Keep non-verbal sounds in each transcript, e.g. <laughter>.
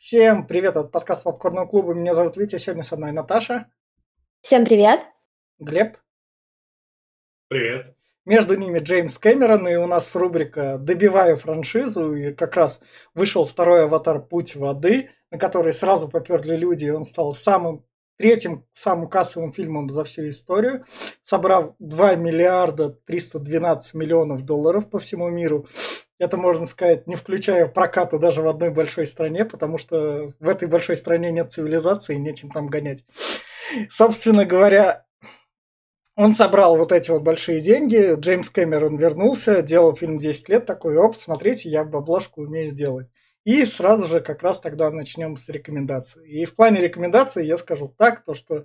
Всем привет от подкаста Попкорного клуба. Меня зовут Витя, сегодня со мной Наташа. Всем привет. Глеб. Привет. Между ними Джеймс Кэмерон, и у нас рубрика «Добиваю франшизу», и как раз вышел второй «Аватар. Путь воды», на который сразу поперли люди, и он стал самым третьим самым кассовым фильмом за всю историю, собрав 2 миллиарда 312 миллионов долларов по всему миру. Это можно сказать, не включая прокаты даже в одной большой стране, потому что в этой большой стране нет цивилизации, нечем там гонять. Собственно говоря, он собрал вот эти вот большие деньги, Джеймс Кэмерон вернулся, делал фильм 10 лет, такой, оп, смотрите, я обложку умею делать. И сразу же как раз тогда начнем с рекомендаций. И в плане рекомендаций я скажу так, то что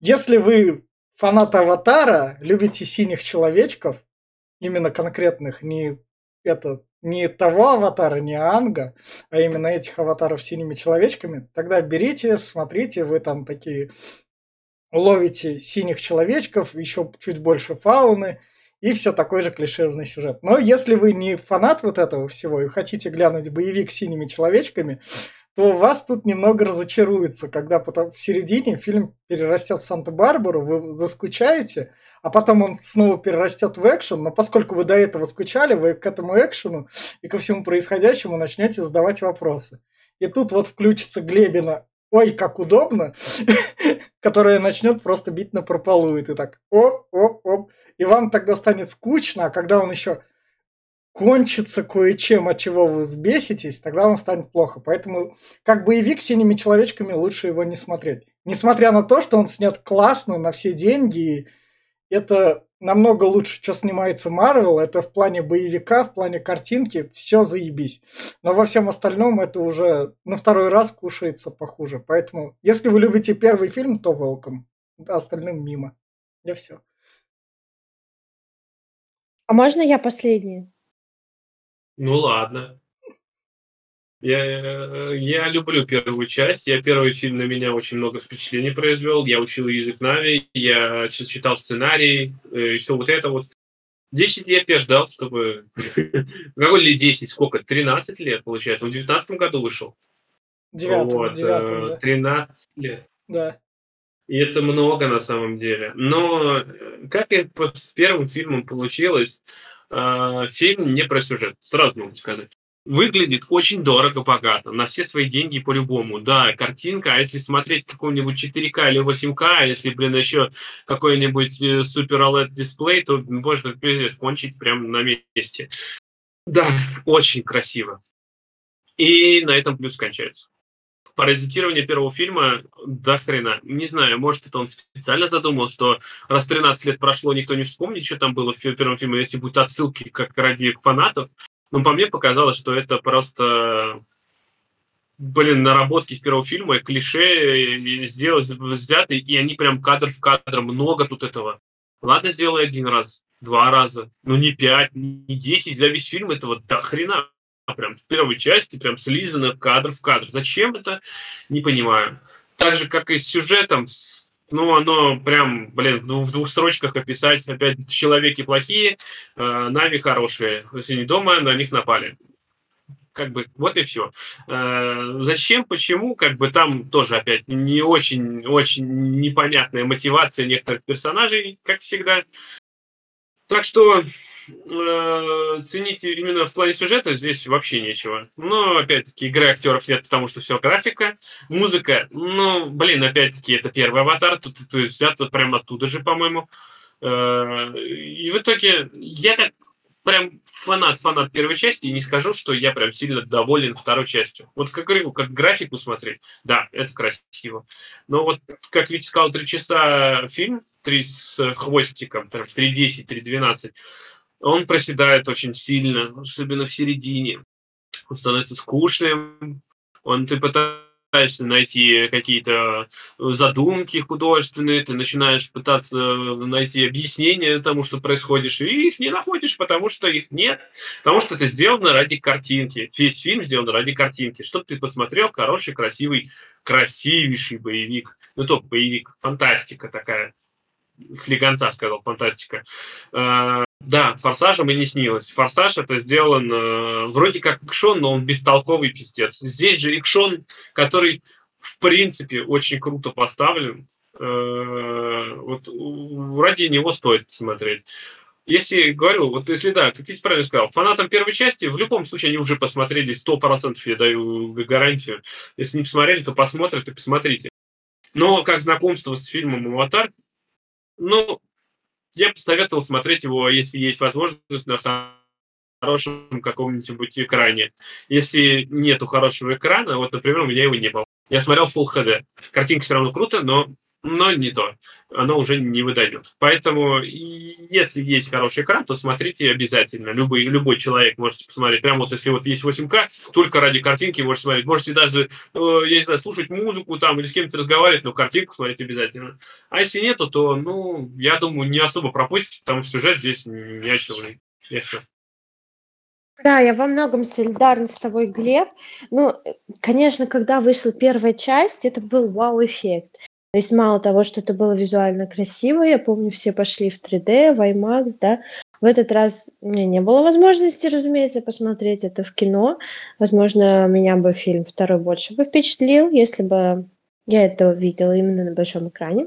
если вы фанат Аватара, любите синих человечков, именно конкретных, не это не того аватара, не Анга, а именно этих аватаров синими человечками, тогда берите, смотрите, вы там такие ловите синих человечков, еще чуть больше фауны, и все такой же клишированный сюжет. Но если вы не фанат вот этого всего и хотите глянуть боевик с синими человечками, то вас тут немного разочаруется, когда потом в середине фильм перерастет в Санта-Барбару, вы заскучаете, а потом он снова перерастет в экшен, но поскольку вы до этого скучали, вы к этому экшену и ко всему происходящему начнете задавать вопросы. И тут вот включится Глебина «Ой, как удобно», <laughs> которая начнет просто бить на прополу, и ты так оп, оп, оп, и вам тогда станет скучно, а когда он еще кончится кое-чем, от чего вы взбеситесь, тогда вам станет плохо. Поэтому как боевик с синими человечками лучше его не смотреть. Несмотря на то, что он снят классно, на все деньги, это намного лучше, что снимается Марвел. Это в плане боевика, в плане картинки, все заебись. Но во всем остальном это уже на второй раз кушается похуже. Поэтому, если вы любите первый фильм, то welcome. Остальным мимо. Я все. А можно я последний? Ну ладно. Я, я люблю первую часть. Я первый фильм на меня очень много впечатлений произвел. Я учил язык Нави, я читал сценарий, и все вот это вот. 10 лет я ждал, чтобы... Какой ли 10? Сколько? 13 лет, получается. Он в 19 году вышел. Девятом, вот, девятом, да. 13 лет. Да. И это много на самом деле. Но э, как и с первым фильмом получилось, э, фильм не про сюжет, сразу могу сказать. Выглядит очень дорого-богато, на все свои деньги по-любому. Да, картинка, а если смотреть какой-нибудь 4К или 8К, а если, блин, еще какой-нибудь э, супер OLED дисплей, то можно кончить прямо на месте. Да, очень красиво. И на этом плюс кончается паразитирование первого фильма до хрена. Не знаю, может, это он специально задумал, что раз 13 лет прошло, никто не вспомнит, что там было в первом фильме, эти будут отсылки как ради фанатов. Но по мне показалось, что это просто блин, наработки из первого фильма, клише сделать, взяты, и они прям кадр в кадр, много тут этого. Ладно, сделай один раз, два раза, но не пять, не десять, за весь фильм этого до хрена прям в первой части, прям слизано кадр в кадр. Зачем это, не понимаю. Так же, как и с сюжетом, ну, оно прям, блин, в двух, в двух строчках описать, опять, человеки плохие, э, Нави хорошие. Если не дома, на них напали. Как бы, вот и все. Э, зачем, почему, как бы там тоже опять не очень, очень непонятная мотивация некоторых персонажей, как всегда. Так что э, ценить именно в плане сюжета здесь вообще нечего. Но, опять-таки, игры актеров нет, потому что все графика. Музыка, ну, блин, опять-таки, это первый аватар, тут это взято прямо оттуда же, по-моему. Э, и в итоге я как прям фанат-фанат первой части, и не скажу, что я прям сильно доволен второй частью. Вот как говорю, как графику смотреть, да, это красиво. Но вот, как Витя сказал, три часа фильм, три с хвостиком, там, 3.10, 3.12, он проседает очень сильно, особенно в середине. Он становится скучным, он ты пытаешься найти какие-то задумки художественные, ты начинаешь пытаться найти объяснение тому, что происходит, и их не находишь, потому что их нет, потому что это сделано ради картинки. Весь фильм сделан ради картинки, чтобы ты посмотрел хороший, красивый, красивейший боевик. Ну, только боевик, фантастика такая. Слегонца сказал, фантастика. Да, форсажем и не снилось. Форсаж это сделан э, вроде как экшон, но он бестолковый пиздец. Здесь же экшон, который в принципе очень круто поставлен. Э, вот ради него стоит смотреть. Если говорю, вот если да, как я правильно сказал, фанатам первой части в любом случае они уже посмотрели 100%, я даю гарантию. Если не посмотрели, то посмотрят и посмотрите. Но как знакомство с фильмом «Аватар», ну, я бы посоветовал смотреть его, если есть возможность, на хорошем каком-нибудь экране. Если нету хорошего экрана, вот, например, у меня его не было. Я смотрел Full HD. Картинка все равно круто, но но не то. Оно уже не выдает. Поэтому, если есть хороший экран, то смотрите обязательно. Любой, любой человек можете посмотреть. Прямо вот если вот есть 8К, только ради картинки можете смотреть. Можете даже, э, я не знаю, слушать музыку там или с кем-то разговаривать, но картинку смотреть обязательно. А если нету, то, ну, я думаю, не особо пропустите, потому что сюжет здесь не о. Да, я во многом солидарна с тобой, Глеб. Ну, конечно, когда вышла первая часть, это был вау-эффект. То есть мало того, что это было визуально красиво, я помню, все пошли в 3D, в IMAX, да. В этот раз у меня не было возможности, разумеется, посмотреть это в кино. Возможно, меня бы фильм второй больше бы впечатлил, если бы я это увидела именно на большом экране.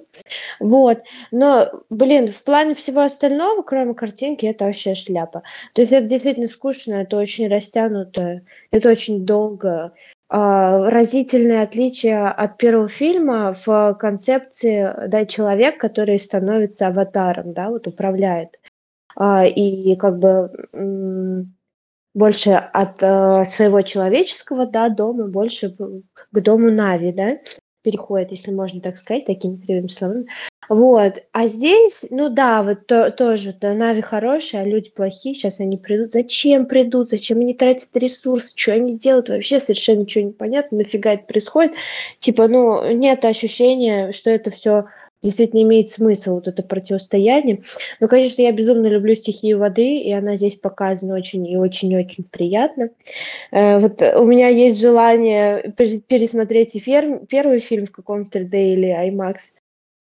Вот. Но, блин, в плане всего остального, кроме картинки, это вообще шляпа. То есть это действительно скучно, это очень растянуто, это очень долго. А, разительное отличие от первого фильма в концепции, да, человек, который становится аватаром, да, вот управляет. А, и как бы больше от э, своего человеческого, да, дома, больше к дому Нави, да, переходит, если можно так сказать, такими кривыми словами. Вот. А здесь, ну да, вот то, тоже, то Нави хорошие, а люди плохие, сейчас они придут. Зачем придут? Зачем они тратят ресурсы? Что они делают? Вообще совершенно ничего не понятно, нафига это происходит. Типа, ну, нет ощущения, что это все действительно имеет смысл, вот это противостояние. Но, конечно, я безумно люблю стихию воды, и она здесь показана очень и очень-очень приятно. Э, вот у меня есть желание пересмотреть и фер... первый фильм в каком-то 3D или IMAX,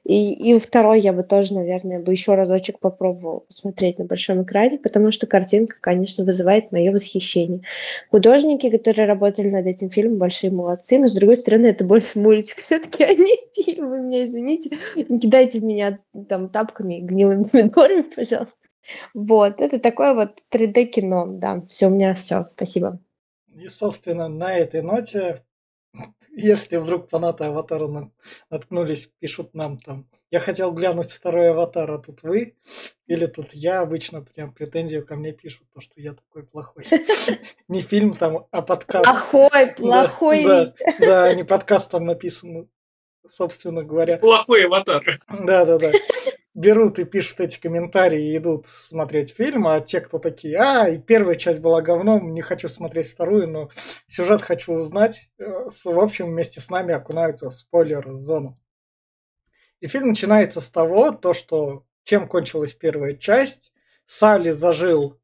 и, и второй я бы тоже, наверное, бы еще разочек попробовала посмотреть на большом экране, потому что картинка, конечно, вызывает мое восхищение. Художники, которые работали над этим фильмом, большие молодцы, но, с другой стороны, это больше <laughs> мультик все-таки, не <laughs> фильм. Вы меня извините, не кидайте меня там тапками и гнилыми <laughs> помидорами, пожалуйста. Вот, это такое вот 3D-кино, да. Все, у меня все. Спасибо. И, собственно, на этой ноте если вдруг фанаты аватара наткнулись, пишут нам там, я хотел глянуть второй аватар, а тут вы, или тут я обычно прям претензию ко мне пишут, то, что я такой плохой. <laughs> Не фильм там, а подкаст. Плохой, плохой. Да, не подкаст там написан, собственно говоря. Плохой аватар. Да, да, да берут и пишут эти комментарии и идут смотреть фильм, а те, кто такие, а, и первая часть была говном, не хочу смотреть вторую, но сюжет хочу узнать, э, в общем, вместе с нами окунаются в спойлер-зону. И фильм начинается с того, то, что чем кончилась первая часть, Салли зажил,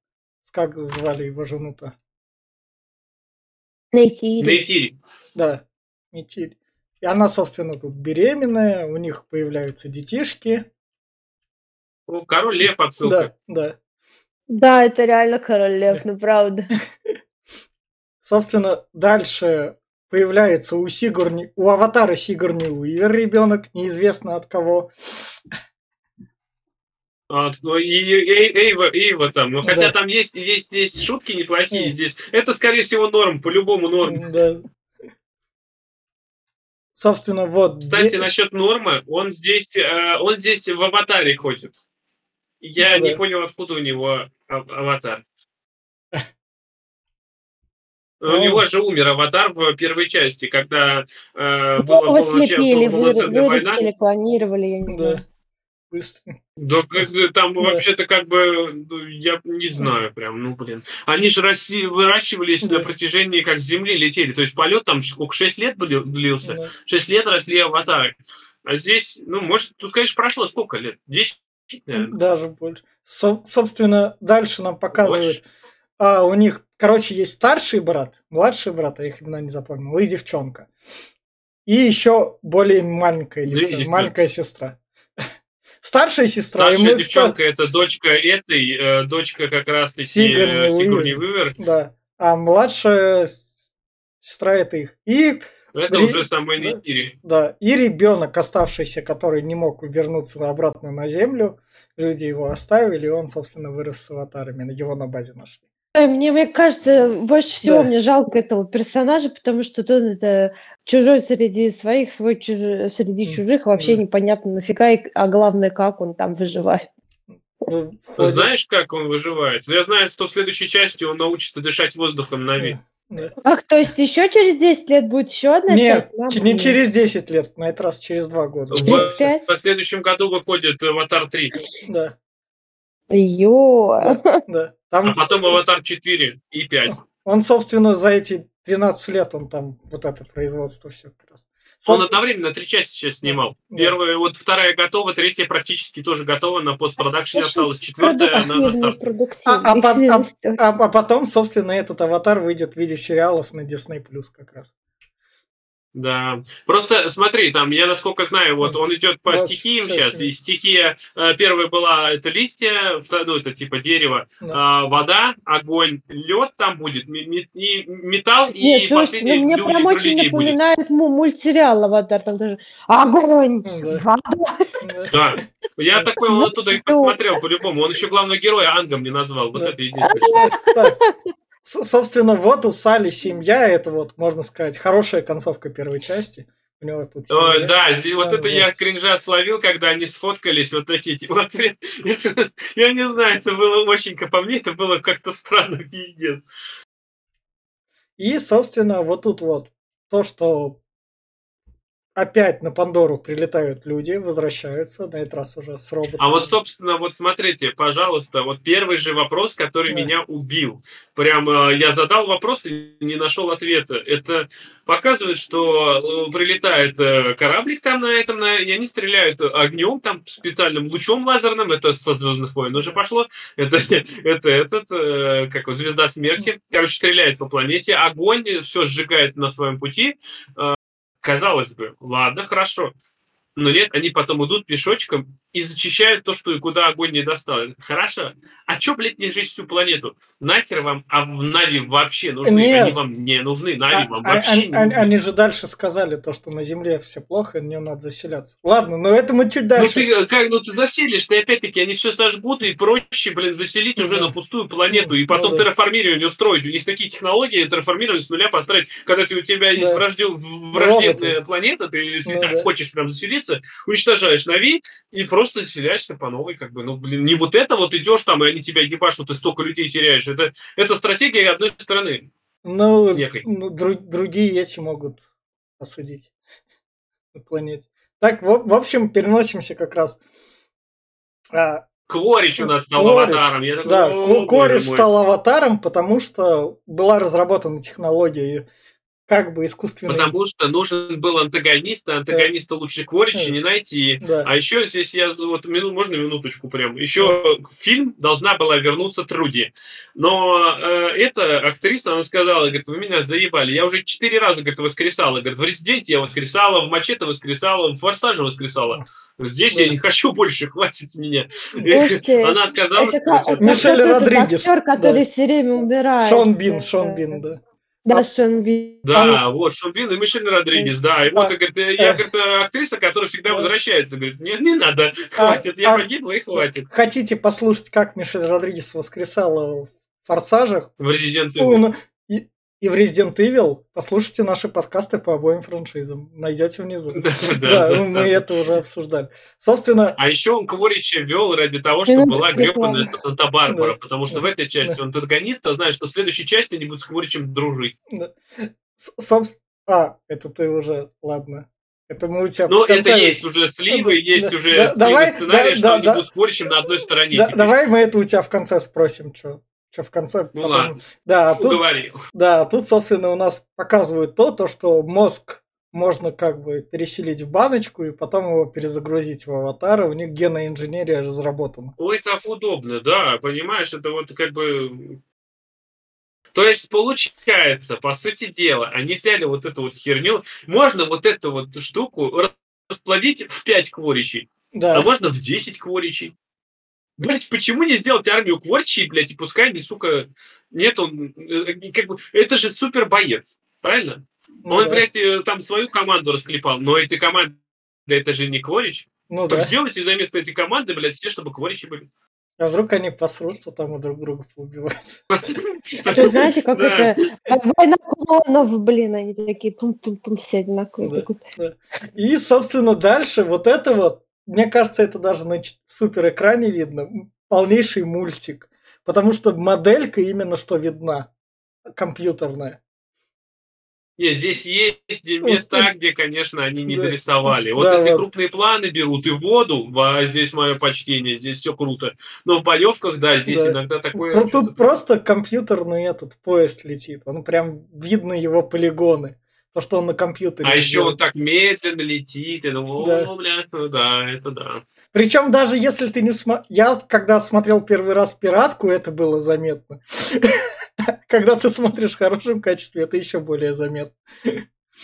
как звали его жену-то? Нейти. Нейти. Да, Нейти. И она, собственно, тут беременная, у них появляются детишки, ну, король лев отсылка. Да, да. Да, это реально король лев, ну правда. <laughs> Собственно, дальше появляется у Сигурни, у аватара Сигурни Уивер ребенок, неизвестно от кого. А, ну, и, и, Эйва, Эйва там. Ну, хотя да. там есть, есть, есть шутки неплохие здесь. Это, скорее всего, норм, по-любому норм. Да. Собственно, вот. Кстати, де... насчет нормы, он здесь, э, он здесь в аватаре ходит. Я ну, не да. понял, откуда у него аватар. <laughs> У него же умер аватар в первой части, когда э, ну, было, его слепили, вы, вырастили, клонировали, я не знаю. Быстро. Да, там да. вообще-то как бы, ну, я не знаю прям, ну блин. Они же расти, выращивались да. на протяжении как Земли летели. То есть полет там сколько, 6 лет длился? Да. 6 лет росли аватары. А здесь, ну, может, тут, конечно, прошло сколько лет? 10 даже больше. Со- собственно, дальше нам показывают. А, у них, короче, есть старший брат, младший брат, а их имена не запомнил, и девчонка. И еще более маленькая девчонка, маленькая сестра. Старшая сестра. и Старшая девчонка это дочка этой, э, дочка как раз таки Сигурни э, Уивер. Уивер. Да. А младшая сестра это их. И Это Ри- уже самая да. Нейтири. Да, и ребенок, оставшийся, который не мог вернуться обратно на землю, люди его оставили, и он, собственно, вырос с аватарами, его на базе нашли. Мне, мне кажется, больше всего Да. мне жалко этого персонажа, потому что он это чужой среди своих, свой чуж- среди чужих, вообще да. непонятно нафига, и- а главное, как он там выживает. Ну, ходе- Знаешь, как он выживает? Я знаю, что в следующей части он научится дышать воздухом на вид. Да. Ах, то есть еще через 10 лет будет еще одна Нет, часть? Ч- не через 10 лет, на этот раз через 2 года. В, Через пять? в следующем году выходит Аватар 3, Да, Ё. да, да. а Там потом Аватар 4 и 5. он, собственно, за эти 12 лет он там вот это производство все как раз. Он одновременно три части сейчас снимал. Да. Первая, вот вторая готова, третья практически тоже готова, на постпродакшене Очень осталась четвертая, на А- а а- а, а потом, собственно, этот аватар выйдет в виде сериалов на Disney Plus как раз. Да. Просто смотри, там, я насколько знаю, вот он идет по Вот, стихиям сейчас, и стихия э, первая была это листья, ну это типа дерево, Да. а, вода, огонь, лед там будет, и металл и Нет, слушай, ну мне прям очень будет. напоминает му- мультсериал «Аватар», там даже огонь, Да. вода. Да. Да. Я так понял, он оттуда и посмотрел по-любому. Он еще главного героя Ангом не назвал. Вот Да. это единственное. <laughs> Собственно, вот у Сали семья, это вот, можно сказать, хорошая концовка первой части. У него тут Ой, семья. да, здесь- вот это я кринжа словил, когда они сфоткались, вот такие, типа, вот, я <laughs> не знаю, это было очень, по мне, это было как-то странно, пиздец. И, собственно, вот тут вот то, что опять на Пандору прилетают люди, возвращаются, на этот раз уже с роботом. А вот, собственно, вот смотрите, пожалуйста, вот первый же вопрос, который Да. меня убил. Прям э, я задал вопрос и не нашел ответа. Это показывает, что э, прилетает э, кораблик там на этом, на, и они стреляют огнем, там специальным лучом лазерным, это со Звездных войн уже пошло. Это, <laughs> это этот, как его, звезда смерти. Короче, стреляет по планете, огонь все сжигает на своем пути. Казалось бы, ладно, хорошо. Но нет, они потом идут пешочком и зачищают то, что и куда огонь не достал. Хорошо. А чё, блядь, не жечь всю планету? Нахер вам, а в Нави вообще нужны? Нет. Они вам не нужны, Нави А- вам а- вообще они, не нужны. они же дальше сказали то, что на Земле все плохо, и на нее надо заселяться. Ладно, но это мы чуть Ну дальше. ты, э, как, ну ты заселишь, ты опять-таки они все сожгут, и проще, блин, заселить Ну уже да. на пустую планету, и Ну потом да. терраформирование устроить. У них такие технологии терраформирование с нуля построить. Когда ты, у тебя есть Да. враждё- враждебная Роботы. планета, ты, если Ну так да. хочешь прям заселиться, уничтожаешь Нави и просто заселяешься по новой, как бы, ну, блин, не вот это вот идешь там, и они тебя ебашут, ты столько людей теряешь. Это, это стратегия одной стороны. Ну, некой. ну, дру- другие эти могут осудить <laughs> на планете. Так, в, в общем, переносимся как раз. А, Кворич у нас стал Кореш, аватаром. Я такой, да, «О, Ко- боже Кореш мой». стал аватаром, потому что была разработана технология как бы искусственной... Потому что нужен был антагонист, а антагониста лучше Кворича Да. не найти. Да. А еще здесь я вот мину, можно минуточку прям. Еще в фильм должна была вернуться Труди. Но э, эта актриса, она сказала, говорит, вы меня заебали. Я уже четыре раза, говорит, воскресала. Говорит, в Резиденте я воскресала, в Мачете воскресала, в Форсаже воскресала. Здесь Да. я не хочу больше, хватит меня. Слушайте, <laughs> Она отказалась. Это как, Мишель Родригес, актер, который да. все время умирает. Шон Бин, Шон Бин, да. Да, Шон Бин. Да, вот Шон Бин и Мишель Родригес, да. И вот, А, говорит, я, а. говорит, актриса, которая всегда А. возвращается. Говорит, не, не надо, хватит, я а. погибла и хватит. Хотите послушать, как Мишель Родригес воскресала в «Форсажах» В Resident Evil. И, в Resident Evil? Послушайте наши подкасты по обоим франшизам. Найдете внизу. Да, ну, мы это уже обсуждали. Собственно, А еще он Кворича вел ради того, чтобы была гребаная Санта-Барбара, потому что в этой части он антагонист, а знает, что в следующей части они будут с Кворичем дружить. с- собс- а, это ты уже, ладно. Это мы у тебя Но в конце- Ну, это есть уже сливы, есть уже сливы сценария, что они будут с Кворичем на одной стороне. Давай мы это у тебя в конце спросим, что. Что в конце? Ну потом- ладно. Да, а тут, да, тут, собственно, у нас показывают то, то, что мозг можно как бы переселить в баночку и потом его перезагрузить в аватара. У них генная инженерия разработана. Ой, так удобно, да, понимаешь, это вот как бы... То есть получается, по сути дела, они взяли вот эту вот херню, можно вот эту вот штуку расплодить в 5 кворичей, Да. а можно в 10 кворичей. Блять, почему не сделать армию кворчей, блядь, и пускай они, сука, нет, он, э, как бы, это же супер боец, правильно? Ну Он, да. блядь, э, там свою команду расклепал, но этой команды это же не Кворич. Ну Так да. сделайте за место этой команды, блядь, все, чтобы Кворичи были. А вдруг они посрутся там и друг друга поубивают. <laughs> То есть, знаете, как это война клонов, блин, они такие тун-тун-тун, все одинаковые. И, собственно, дальше вот это вот, мне кажется, это даже на ч- супер экране видно, полнейший мультик. Потому что моделька именно что видна, компьютерная. Не, здесь есть места, где, конечно, они не Да. дорисовали. Вот Да, если вот. крупные планы берут и воду, ва, здесь мое почтение, здесь все круто. Но в боевках, да, здесь Да. иногда такое... Ну, Тут просто компьютерный этот поезд летит. Он прям видно его полигоны. То, что он на компьютере. А еще он так медленно летит, и думаю, Да. о, бля, ну да, это да. Причем даже если ты не смотрел... Я когда смотрел первый раз «Пиратку», это было заметно. <laughs> Когда ты смотришь в хорошем качестве, это еще более заметно.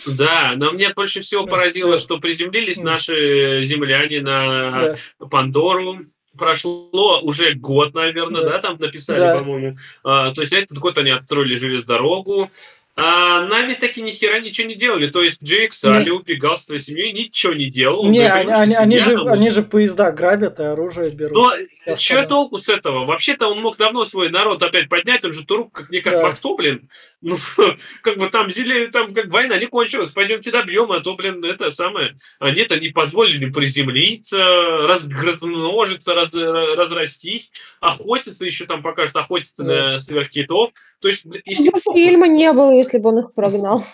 Да, но мне больше всего поразило, что приземлились наши земляне на. Пандору. Прошло уже год, наверное, Да. там написали, по-моему. А, то есть этот год они отстроили железнодорогу. А Нави таки ни хера ничего не делали. То есть Джейк Салли убегал с своей семьей, ничего не делал. Не, говорил, они, они- они же, там, они же поезда грабят и оружие берут. но что толку с этого? Вообще-то он мог давно свой народ опять поднять, он же Турук как-никак Да. Бахту, блин. Ну, <laughs> как бы там зеле, там как война не кончилась, пойдемте добьем, а то, блин, это самое. А нет, они позволили приземлиться, раз, размножиться, раз, разрастись, охотиться еще там покажут, охотиться Да. на сверхкитов. То есть, блин, Ну, если Фильма не было, если бы он их прогнал. <laughs>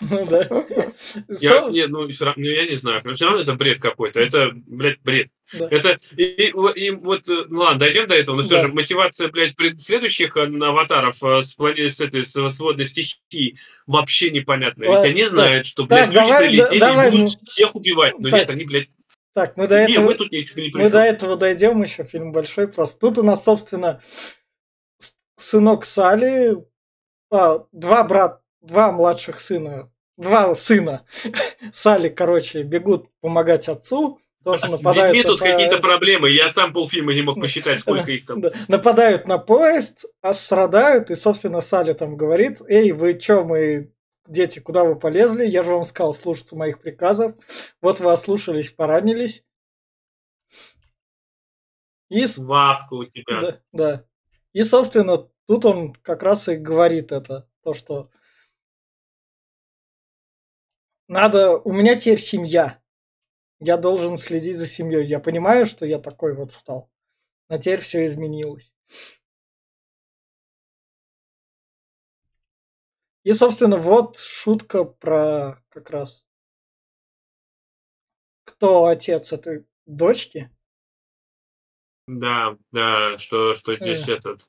Ну я, не, ну, я не знаю, все равно это бред какой-то. Это, блядь, бред. Да. Это, и, и- и вот, э, ну ладно, дойдем до этого, но все Да. же мотивация, блядь, следующих э, аватаров э, с, с этой с сводной стихии вообще непонятная. Ведь они знают, что, блядь, Так, люди давай, прилетели да- давай, и будут ну. всех убивать. Но Так. нет, они, блядь, Так, мы до не, этого... мы тут ничего не Мы пришли. до этого дойдем еще, фильм большой просто. Тут у нас, собственно, сынок Сали, а, два брат, два младших сына, два сына <laughs> Сали, короче, бегут помогать отцу, тоже С нападают детьми на тут какие-то проблемы. Я сам полфильма не мог посчитать, сколько их там. Да, нападают на поезд, а страдают, и, собственно, Сали там говорит, эй, вы чё, мы дети, куда вы полезли? Я же вам сказал слушаться моих приказов. Вот вы ослушались, поранились. И, с- Вавка у тебя. да, да. И, собственно, тут он как раз и говорит это, то, что надо, у меня теперь семья, я должен следить за семьей. Я понимаю, что я такой вот стал, но теперь все изменилось. И, собственно, вот шутка про как раз кто отец этой дочки. Да, да, что, что здесь Э. этот.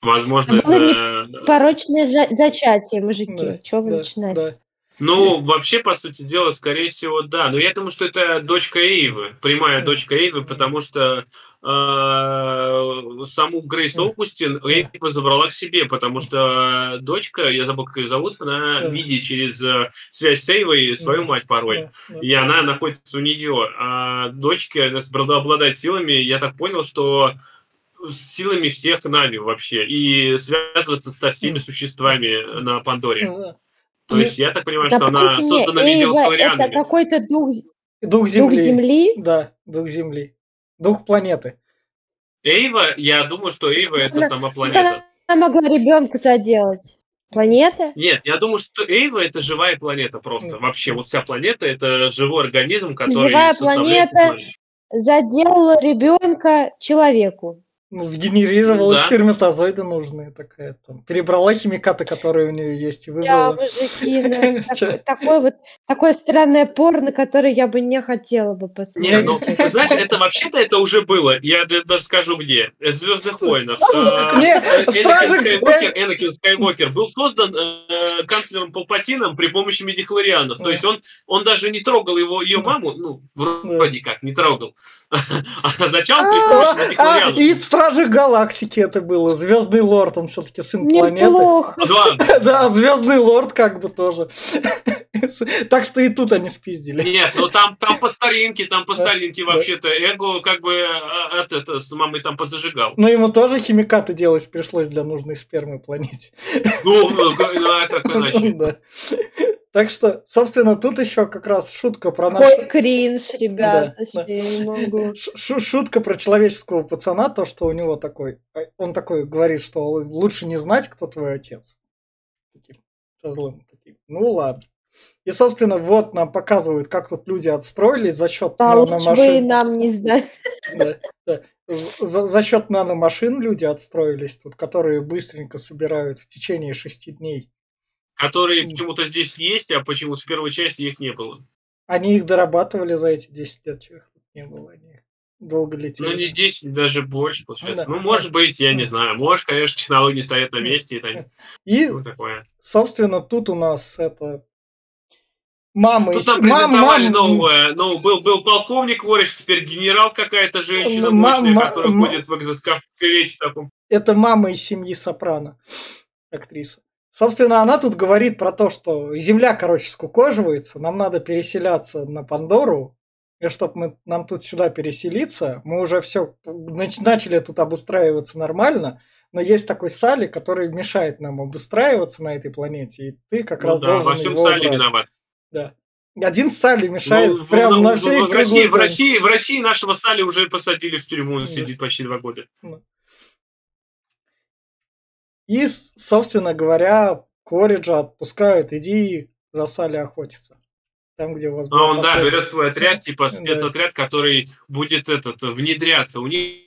Возможно, А это... Порочное жа- зачатие, мужики. Да, Чего вы да, начинаете? да. Ну, вообще, по сути дела, скорее всего, да. Но я думаю, что это дочка Эйвы, прямая дочка Эйвы, потому что э, саму Грейс. Оукустин. Эйва забрала к себе, потому что дочка, я забыл, как ее зовут, она видит через э, связь с Эйвой свою мать порой. И она находится у нее. А дочка она обла- обладает силами, я так понял, что с силами всех Нави вообще. И связываться со всеми существами на Пандоре. То есть я так понимаю, Да что она мне, создана Эйва это какой-то дух, Дух земли. дух Земли. Да, дух земли. Дух планеты. Эйва, я думаю, что Эйва это Она- сама планета. она могла ребенка заделать? Планета? Нет, я думаю, что Эйва это живая планета просто. Вообще, вот вся планета это живой организм, который Живая планета. Заделала ребенка человеку. Ну, сгенерировала Да. сперматозоиды нужные такая там. Перебрала химикаты, которые у нее есть, и Да, вывела. мужики, ну, <laughs> такой, такой вот, такое странное порно, которое я бы не хотела бы Не, ну, посмотреть. ты знаешь, это вообще-то это уже было. Я даже скажу где. Это Звездных войнах. Слушай, не, в Стражах- Энакин Скайуокер, был создан э, канцлером Палпатином при помощи медихлорианов. То Да. есть он, он даже не трогал его, ее Да. маму, ну, вроде как, не трогал. А зачал при А, а, и в Стражах Галактики это было. Звездный лорд, он все-таки сын планеты. Неплохо. <laughs> Да, Звездный лорд как бы тоже. <laughs> Так что и тут они спиздили. Нет, ну там, там по старинке, там по старинке вообще-то эго как бы а, от это с мамой там позажигал. Но ему тоже химикаты делать пришлось для нужной спермы планете. Ну, ну, а как <laughs> иначе? Так что, собственно, тут еще как раз шутка про наш... Ой, кринж, ребята, да, да. <laughs> Ш шутка про человеческого пацана, то, что у него такой... А, он такой говорит, что лучше не знать, кто твой отец. Таким козлом. Таким. Ну ладно. И, собственно, вот нам показывают, как тут люди отстроились за счет да, наномашин. лучше и нам не знать. Да, да. За, за счет наномашин люди отстроились тут, которые быстренько собирают в течение шести дней Которые почему-то здесь есть, а почему-то в первой части их не было. Они их дорабатывали за эти 10 лет, чего их тут не было. Они долго летели. Ну, не 10, даже больше, получается. Ну, да. ну может быть, я не знаю. Может, конечно, технологии стоят на месте. И, <laughs> и такое. собственно, тут у нас это Мама Тут нам презентовали мам, новое. Ну, был, был полковник Вориш, теперь генерал какая-то женщина мощная, ма, которая ма, ходит в экзоскафете таком. Это мама из семьи Сопрано, актриса. Собственно, она тут говорит про то, что Земля, короче, скукоживается, нам надо переселяться на Пандору, и чтобы мы, нам тут сюда переселиться, мы уже все начали тут обустраиваться нормально, но есть такой Сали, который мешает нам обустраиваться на этой планете, и ты как ну раз да, должен во всем его Сали убрать. виноват. Да. Один Сали мешает ну, прям ну, на всей в, России, в, России, в России нашего Сали уже посадили в тюрьму, он да. сидит почти два года. Да. И, собственно говоря, Кориджа отпускают, иди за Сали охотиться. Там, где у вас А он, последний... да, берет свой отряд, типа спецотряд, да. который будет этот внедряться. У них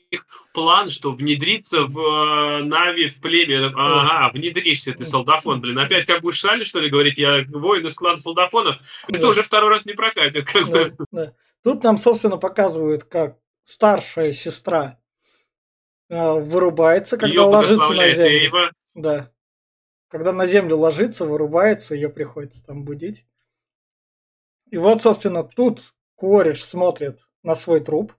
план, что внедриться в э, Нави, в племя. Ага, внедришься ты, солдафон, блин. Опять как будешь Сали, что ли, говорить, я воин из клана солдафонов? Это уже второй раз не прокатит. Как да, бы. Да. Тут нам, собственно, показывают, как старшая сестра вырубается, когда ее ложится на землю. Эйва. Да. Когда на землю ложится, вырубается, ее приходится там будить. И вот, собственно, тут Кореш смотрит на свой труп.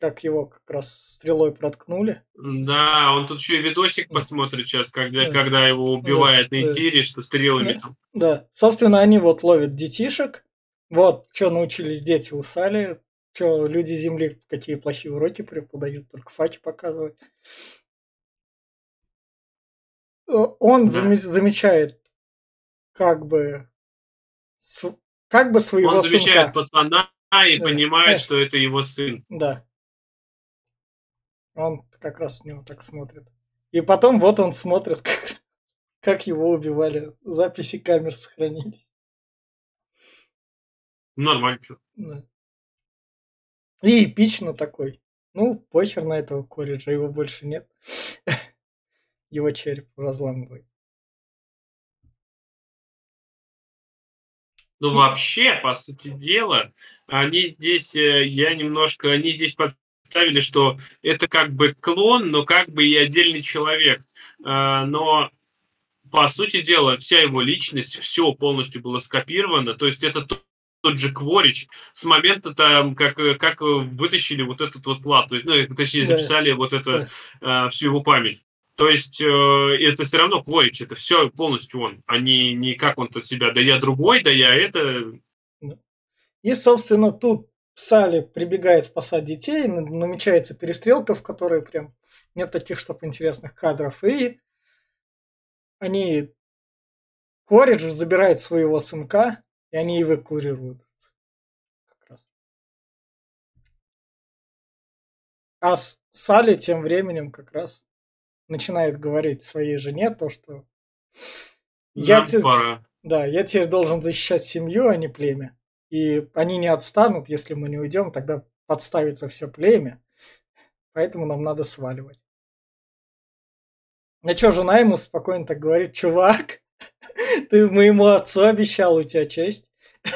Как его как раз стрелой проткнули. Да, он тут еще и видосик посмотрит сейчас, когда, да. когда его убивает да, на Этире, да. что стрелами да. там. Да, собственно, они вот ловят детишек. Вот, что научились дети у Сали. Че, люди Земли какие плохие уроки преподают, только факи показывают. Он да. зам, замечает как бы с, как бы своего Он замечает сынка. пацана и да. понимает, да. что это его сын. Да. Он как раз с него так смотрит. И потом вот он смотрит, <laughs> как, как его убивали. Записи камер сохранились. Нормально. Да. И эпично такой. Ну, похер на этого Кориджа, его больше нет. <laughs> Его череп разламывает. Ну, вообще, по сути дела, они здесь, э, я немножко, они здесь подставили, что это как бы клон, но как бы и отдельный человек. А, но по сути дела, вся его личность, все полностью было скопировано. То есть это тот же Кворич с момента там, как, как вытащили вот этот вот плат, то есть, ну, точнее, записали да. вот это, да. э, всю его память. То есть э, это все равно Кворич, это все полностью он, а не, не как он тут себя, да я другой, да я это... И, собственно, тут Сали прибегает спасать детей, намечается перестрелка, в которой прям нет таких, чтобы интересных кадров, и они... Коридж забирает своего сынка, и они эвакуируют. Как раз. А Салли тем временем как раз начинает говорить своей жене то, что я, те, да, я теперь должен защищать семью, а не племя. И они не отстанут, если мы не уйдем, тогда подставится все племя. Поэтому нам надо сваливать. На что жена ему спокойно так говорит, чувак, <laughs> ты моему отцу обещал, у тебя честь. <laughs>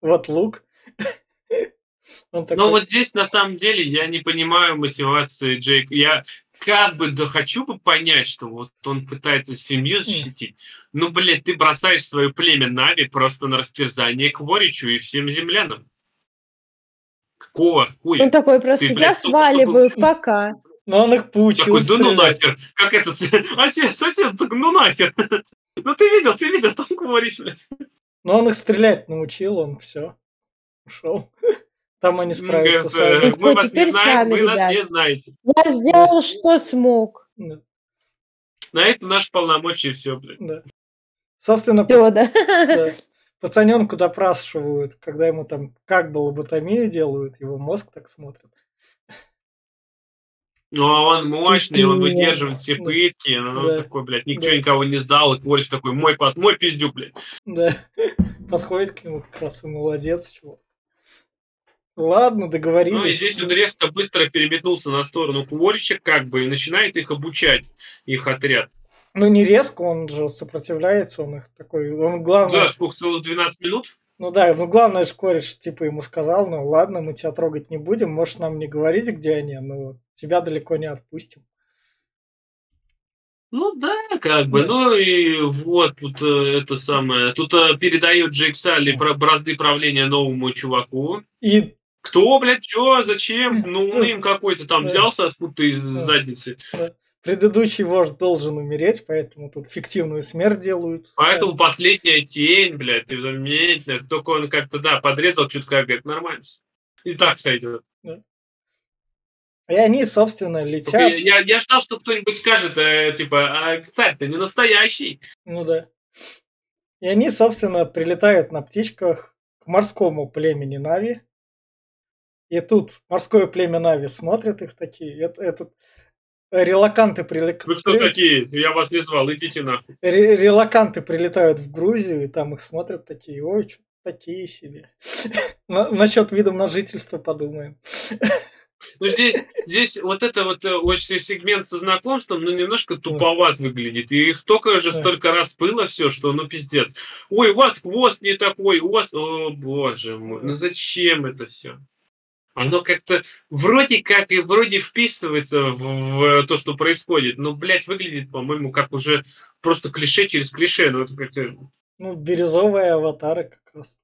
Вот лук. <laughs> такой... Но вот здесь на самом деле я не понимаю мотивации Джейк. Я как бы да хочу бы понять, что вот он пытается семью защитить. Ну, блядь, ты бросаешь свое племя Нави просто на растерзание к Воричу и всем землянам. Какого хуя? Он такой просто, ты, блядь, я сваливаю, только... пока. Но он их поучил. Такой, да ну нахер. Как это? Отец, отец, так ну нахер. Ну ты видел, ты видел, там говоришь, блядь. Но он их стрелять научил, он все. Ушел. <laughs> Там они справятся сами. э, Ну, Мы вас не теперь знаем, сами, вы нас ребят. не знаете. Я сделал, что смог. Да, На это наши полномочия все, блядь. да. Собственно, Все, пац- да. да. <laughs> пацаненку допрашивают, когда ему там как бы лоботомию делают, его мозг так смотрит. Ну, а он мощный, он Пипец. выдерживает все пытки, ну, Да. такой, блядь, никто Да. никого не сдал, и Кворич такой, мой, пот- мой пиздюк, блядь. Да. <laughs> Подходит к нему как раз молодец, чувак. Ладно, договорились. Ну, и здесь он резко быстро переметнулся на сторону Кворича, как бы, и начинает их обучать, их отряд. Ну, не резко, он же сопротивляется, он их такой... Он главное... Да, сколько, целых 12 минут? Ну да, ну главное, что кореш типа ему сказал, ну ладно, мы тебя трогать не будем, можешь нам не говорить, где они, но тебя далеко не отпустим. Ну да, как бы, Да. ну и вот тут э, это самое, тут э, передает Джейк Салли про бразды правления новому чуваку. И Кто, блядь, чё, зачем? <laughs> Ну, им какой-то там Да. взялся откуда-то из Да. задницы. Предыдущий вождь должен умереть, поэтому тут фиктивную смерть делают. Поэтому последняя тень, блядь, ты заметно. Только он как-то, да, подрезал чутка, говорит, нормально. И так сойдет. И они, собственно, Только летят. Я, я ждал, что кто-нибудь скажет, э, типа, а царь-то не настоящий. Ну да. И они, собственно, прилетают на птичках к морскому племени Нави. И тут морское племя Нави смотрит их такие. Это, этот релаканты прилетают. Вы кто такие? Я вас не звал, идите нахуй. Ре- релаканты прилетают в Грузию, и там их смотрят такие, ой, что такие себе. <laughs> На- Насчет видом на жительство подумаем. Ну, здесь, здесь вот это вот э, очень сегмент со знакомством, ну, немножко туповат выглядит. И их только же столько раз было все, что, ну, пиздец. Ой, у вас хвост не такой, у вас... О, боже мой, ну зачем это все? Оно как-то вроде как и вроде вписывается в, в то, что происходит, но, блядь, выглядит, по-моему, как уже просто клише через клише. Ну, это как-то... Ну, бирюзовые аватары как раз.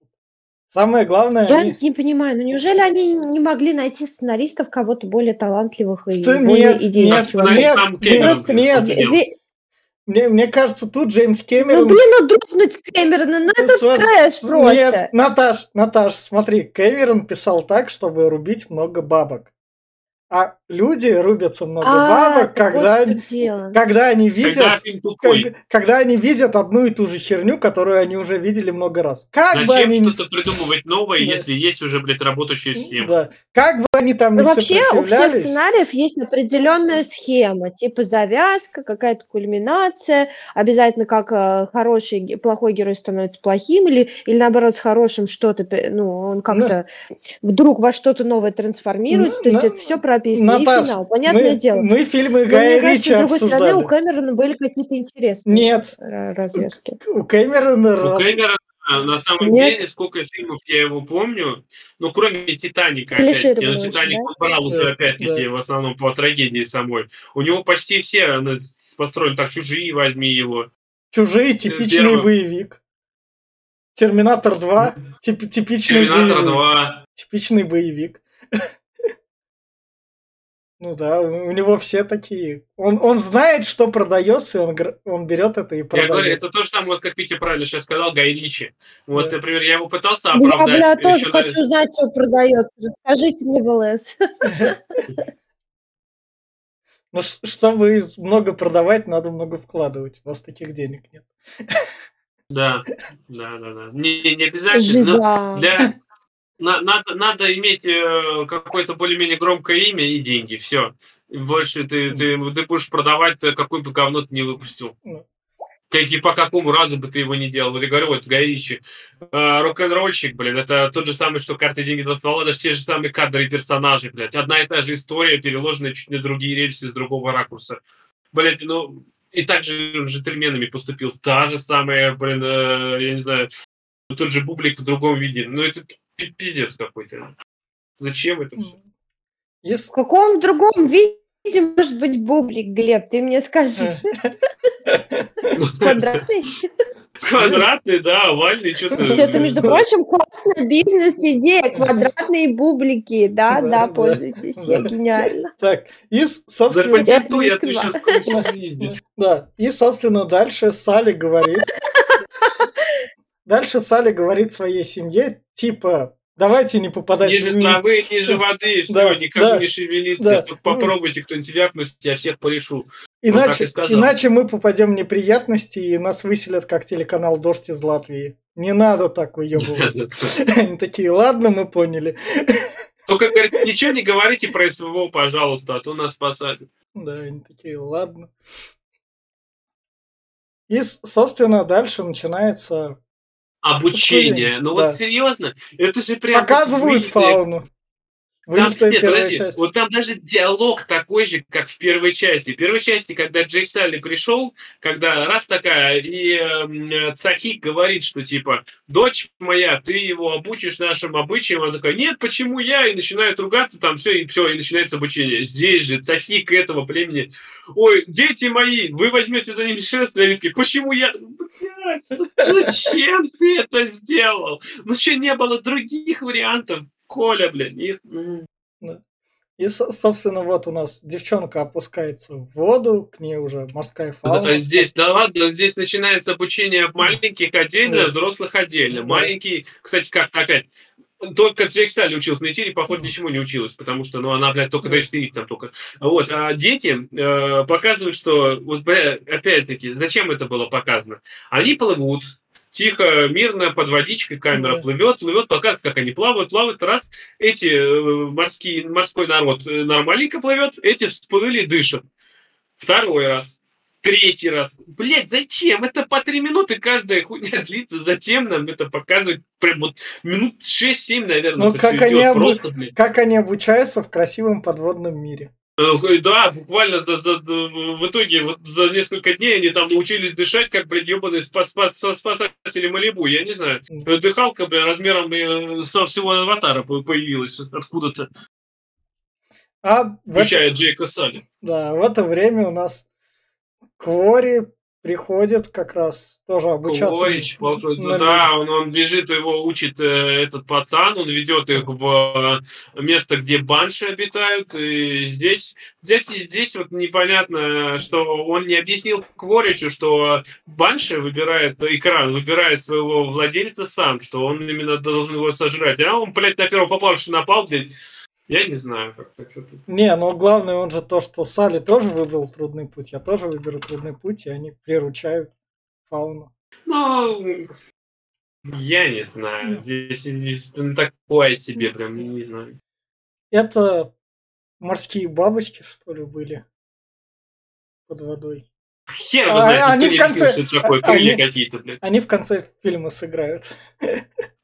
Самое главное, Я они- не понимаю, ну неужели они не могли найти сценаристов кого-то более талантливых и Сцен- более нет, идейных нет, чуваков? нет, нет, нет. Ве- мне, мне кажется, тут Джеймс Ну, Кэмерон... блин, ну Кэмерона, ну это Смотри, трэш просто. Нет, Наташ, Наташ, смотри, Кэмерон писал так, чтобы рубить много бабок. А люди рубятся много А, бабок, когда, они- когда они видят... Когда они видят одну и ту же херню, которую они уже видели много раз. Как бы они Зачем ни... что-то придумывать новое, Да. если есть уже, блядь, работающая схема? Да. Как бы они там Ну, не вообще у всех сценариев есть определенная схема, типа завязка, какая-то кульминация, обязательно как э, хороший, плохой герой становится плохим, или, или наоборот с хорошим что-то, ну, он как-то вдруг во что-то новое трансформирует, Ну, то есть это все прописано, Наташ, финал, понятное мы, дело. мы фильмы Но Гая мне кажется, Ричи с другой стороны, обсуждали. у Кэмерона были какие-то интересные Нет, ра- развязки. у Кэмерона... У Кэмерона, на самом Нет. деле, сколько фильмов я его помню, ну, кроме «Титаника», опять-таки, Клишированный но очень, «Титаник» да? он брал уже, Да, опять-таки, да. в основном по трагедии самой. У него почти все они построены так, «Чужие» возьми его. Чужие типичный Первый. боевик. Терминатор 2 тип- типичный «Терминатор боевик. 2». Типичный боевик. <laughs> Ну да, у него все такие. Он, он знает, что продается, и он, он берет это и Я говорю, продает. это то же самое, вот как Витя правильно сейчас сказал, Гай Ричи. Вот, Да. например, я его пытался Я, оправдать. бля, тоже ещё на- хочу знать, что продается. Скажите мне в ЛС. <laughs> Ну, чтобы много продавать, надо много вкладывать. У вас таких денег нет. Да, да, да, да. Не, не обязательно. но Жида. Для... на- надо, надо иметь э, какое-то более-менее громкое имя и деньги. Все. Больше ты, ты, ты будешь продавать, э, какой бы говно ты не выпустил. Ну. Как, и по какому разу бы ты его не делал. Вот я говорю, вот Гай Ричи. Э, Рок-н-ролльщик, блин, это тот же самый, что карты деньги два ствола, даже те же самые кадры и персонажи, блядь. Одна и та же история, переложенная чуть на другие рельсы с другого ракурса. Блядь, ну, и также джентльменами поступил. Та же самая, блин, э, я не знаю, тот же бублик в другом виде. Ну, это пиздец какой-то. Зачем это все? Ес- В каком другом виде может быть бублик, Глеб, ты мне скажи. <laughs> Квадратный? Квадратный, да, овальный, что-то. Это, между прочим, классная бизнес-идея. <laughs> Квадратные бублики. Да, да, пользуйтесь. Я гениально. Так, и, собственно... Да, и, собственно, дальше Салли говорит... Дальше Салли говорит своей семье, типа, Давайте не попадать ниже в травы, ниже воды, <laughs> все, да, никому да, не шевелиться. Да. Тут попробуйте кто-нибудь ляпнуть, я всех порешу. Иначе, иначе мы попадем в неприятности, и нас выселят как телеканал «Дождь» из Латвии. Не надо так уебываться. <laughs> Они такие, ладно, мы поняли. <laughs> Только, говорит, ничего не говорите про СВО, пожалуйста, а то нас посадят. Да, они такие, ладно. И, собственно, дальше начинается Обучение. Ну да. вот серьезно, это же прям... Показывают фауну. Там, нет, подожди, вот там даже диалог такой же, как в первой части. В первой части, когда Джейк Салли пришел, когда раз такая, и э, Цахик говорит, что типа, дочь моя, ты его обучишь нашим обычаям, она такая, нет, почему я? И начинает ругаться, там все, и все, и начинается обучение. Здесь же Цахик этого племени, ой, дети мои, вы возьмете за ними шест, и почему я? Блядь, зачем ты это сделал? Ну что, не было других вариантов? Коля, блин. И, да. и, собственно, вот у нас девчонка опускается в воду, к ней уже морская фауна. Здесь, да ладно, здесь начинается обучение маленьких отдельно, да. взрослых отдельно. Да. Маленький, кстати, как опять, только Джейк Салли учился на тире, походу, ничему не училась, потому что, ну, она, блядь, только дочь там только. Вот, а дети э, показывают, что, вот, опять-таки, зачем это было показано? Они плывут, тихо, мирно, под водичкой камера плывет, плывет, показывает, как они плавают, плавают. Раз эти э, морские, морской народ э, нормальненько плывет, эти всплыли, дышат. Второй раз. Третий раз. Блять, зачем? Это по три минуты каждая хуйня <laughs> длится. Зачем нам это показывать? Прям вот минут 6-7, наверное. Ну, как они, обу... просто, как они обучаются в красивом подводном мире. Да, буквально за, за, в итоге вот за несколько дней они там научились дышать, как, блядь, ебаные спас, спас, спасатели Малибу. Я не знаю. Дыхалка, блядь, размером э, со всего аватара появилась откуда-то. А Включая это... Джейка Салли. Да, в это время у нас Квори приходит как раз тоже обучаться. Лорич, на... да, он, он бежит, его учит э, этот пацан, он ведет их в э, место, где банши обитают. И здесь, здесь, здесь вот непонятно, что он не объяснил Кворичу, что банши выбирает экран, выбирает своего владельца сам, что он именно должен его сожрать. А он, блядь, на первого попавшего напал, блядь, я не знаю, как так что Не, но главное он же то, что Сали тоже выбрал трудный путь, я тоже выберу трудный путь, и они приручают фауну. Ну, я не знаю. Здесь, здесь ну, такое себе прям, не знаю. Это морские бабочки, что ли, были под водой? Хер а, знает, они в конце... Что такое, они, какие-то, блядь. Они в конце фильма сыграют.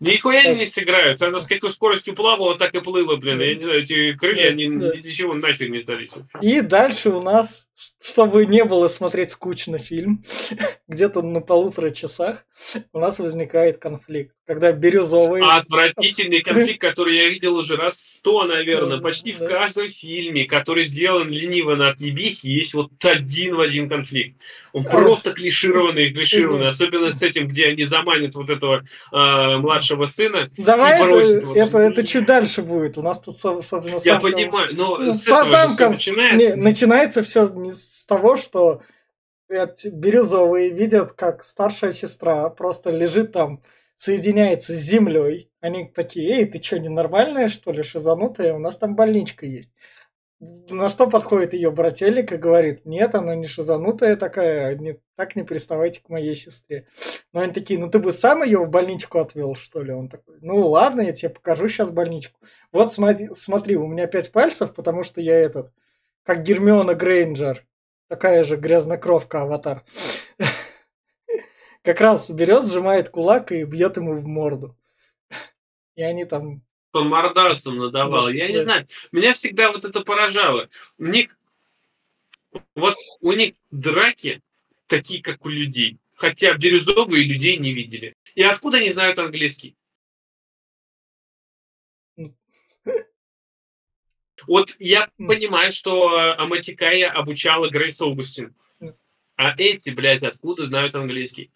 Нихуя не сыграют. Она с какой скоростью плавала, так и плыла, блин. Я не знаю, эти крылья, они ничего нафиг не сдались. И дальше у нас, чтобы не было смотреть скучно фильм, <laughs> где-то на полутора часах у нас возникает конфликт. Когда бирюзовый... Отвратительный <laughs> конфликт, который я видел уже раз сто, наверное. Почти в каждом фильме, который сделан лениво на отъебись, есть вот один в один конфликт. Он просто клишированный, клишированный. Особенно с этим, где они заманят вот этого э, младшего сына. Давай это, это, это чуть дальше будет. У нас тут, собственно, Я самка... понимаю, но ну, с самка... начинается. Не, начинается все не с того, что бирюзовые видят, как старшая сестра просто лежит там, соединяется с землей. Они такие, эй, ты что, ненормальная, что ли, шизанутая? У нас там больничка есть. На что подходит ее брателик и говорит, нет, она не шизанутая такая, не, так не приставайте к моей сестре. Но они такие, ну ты бы сам ее в больничку отвел, что ли? Он такой, ну ладно, я тебе покажу сейчас больничку. Вот смотри, смотри, у меня пять пальцев, потому что я этот, как Гермиона Грейнджер, такая же грязнокровка аватар. <laughs> Как раз берет, сжимает кулак и бьет ему в морду. И они там по мордасам надавал. Я не знаю. Меня всегда вот это поражало. У них вот у них драки такие, как у людей. Хотя бирюзовые людей не видели. И откуда они знают английский? Вот я понимаю, что Аматикая обучала Грейс Аугустин. А эти, блядь, откуда знают английский?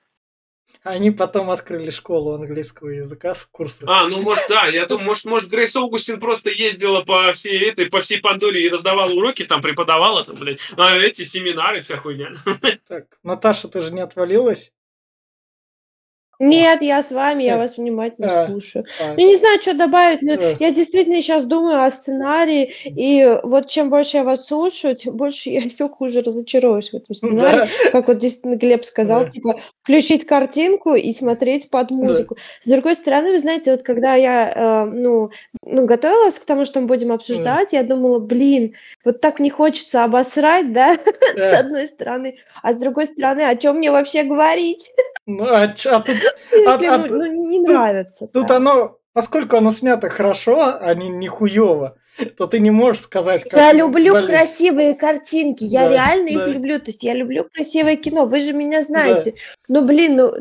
Они потом открыли школу английского языка с курса. А, ну может, да, я думаю, может, может Грейс Аугустин просто ездила по всей этой, по всей Пандоре и раздавала уроки, там преподавала, там, блядь, а эти семинары, вся хуйня. Так, Наташа, ты же не отвалилась? Нет, я с вами, я вас внимательно слушаю. Ну, не знаю, что добавить, но я действительно сейчас думаю о сценарии, и вот чем больше я вас слушаю, тем больше я все хуже разочаруюсь в этом сценарии. Как вот действительно Глеб сказал, типа, включить картинку и смотреть под музыку. С другой стороны, вы знаете, вот когда я, э, ну, ну, готовилась к тому, что мы будем обсуждать, я думала, блин, вот так не хочется обосрать, да, <laughs> с одной стороны, а с другой стороны, о чем мне вообще говорить? Ну, а, а тут... А, а, ну, не нравится. Тут, тут оно, поскольку оно снято хорошо, а не, не хуево, то ты не можешь сказать, как... Я люблю болезнь. красивые картинки, я да, реально да. их люблю, то есть я люблю красивое кино, вы же меня знаете. Да. Ну, блин, ну,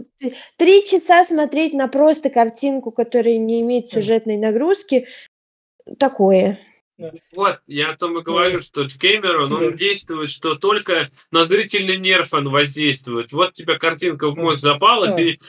три часа смотреть на просто картинку, которая не имеет сюжетной нагрузки, такое. Вот, я о том и говорю, что Кэмерон, он да. действует, что только на зрительный нерв он воздействует. Вот тебя картинка в мозг запала, да. ты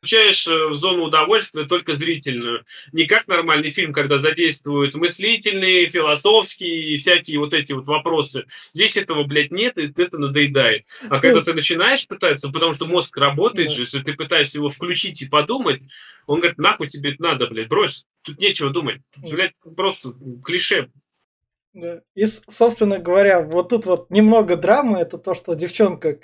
получаешь э, зону удовольствия только зрительную. Не как нормальный фильм, когда задействуют мыслительные, философские и всякие вот эти вот вопросы. Здесь этого, блядь, нет, и это надоедает. А когда ты начинаешь пытаться, потому что мозг работает же, если ты пытаешься его включить и подумать, он говорит, нахуй тебе это надо, блядь, брось, тут нечего думать. Блядь, просто клише. Да. И, собственно говоря, вот тут вот немного драмы, это то, что девчонка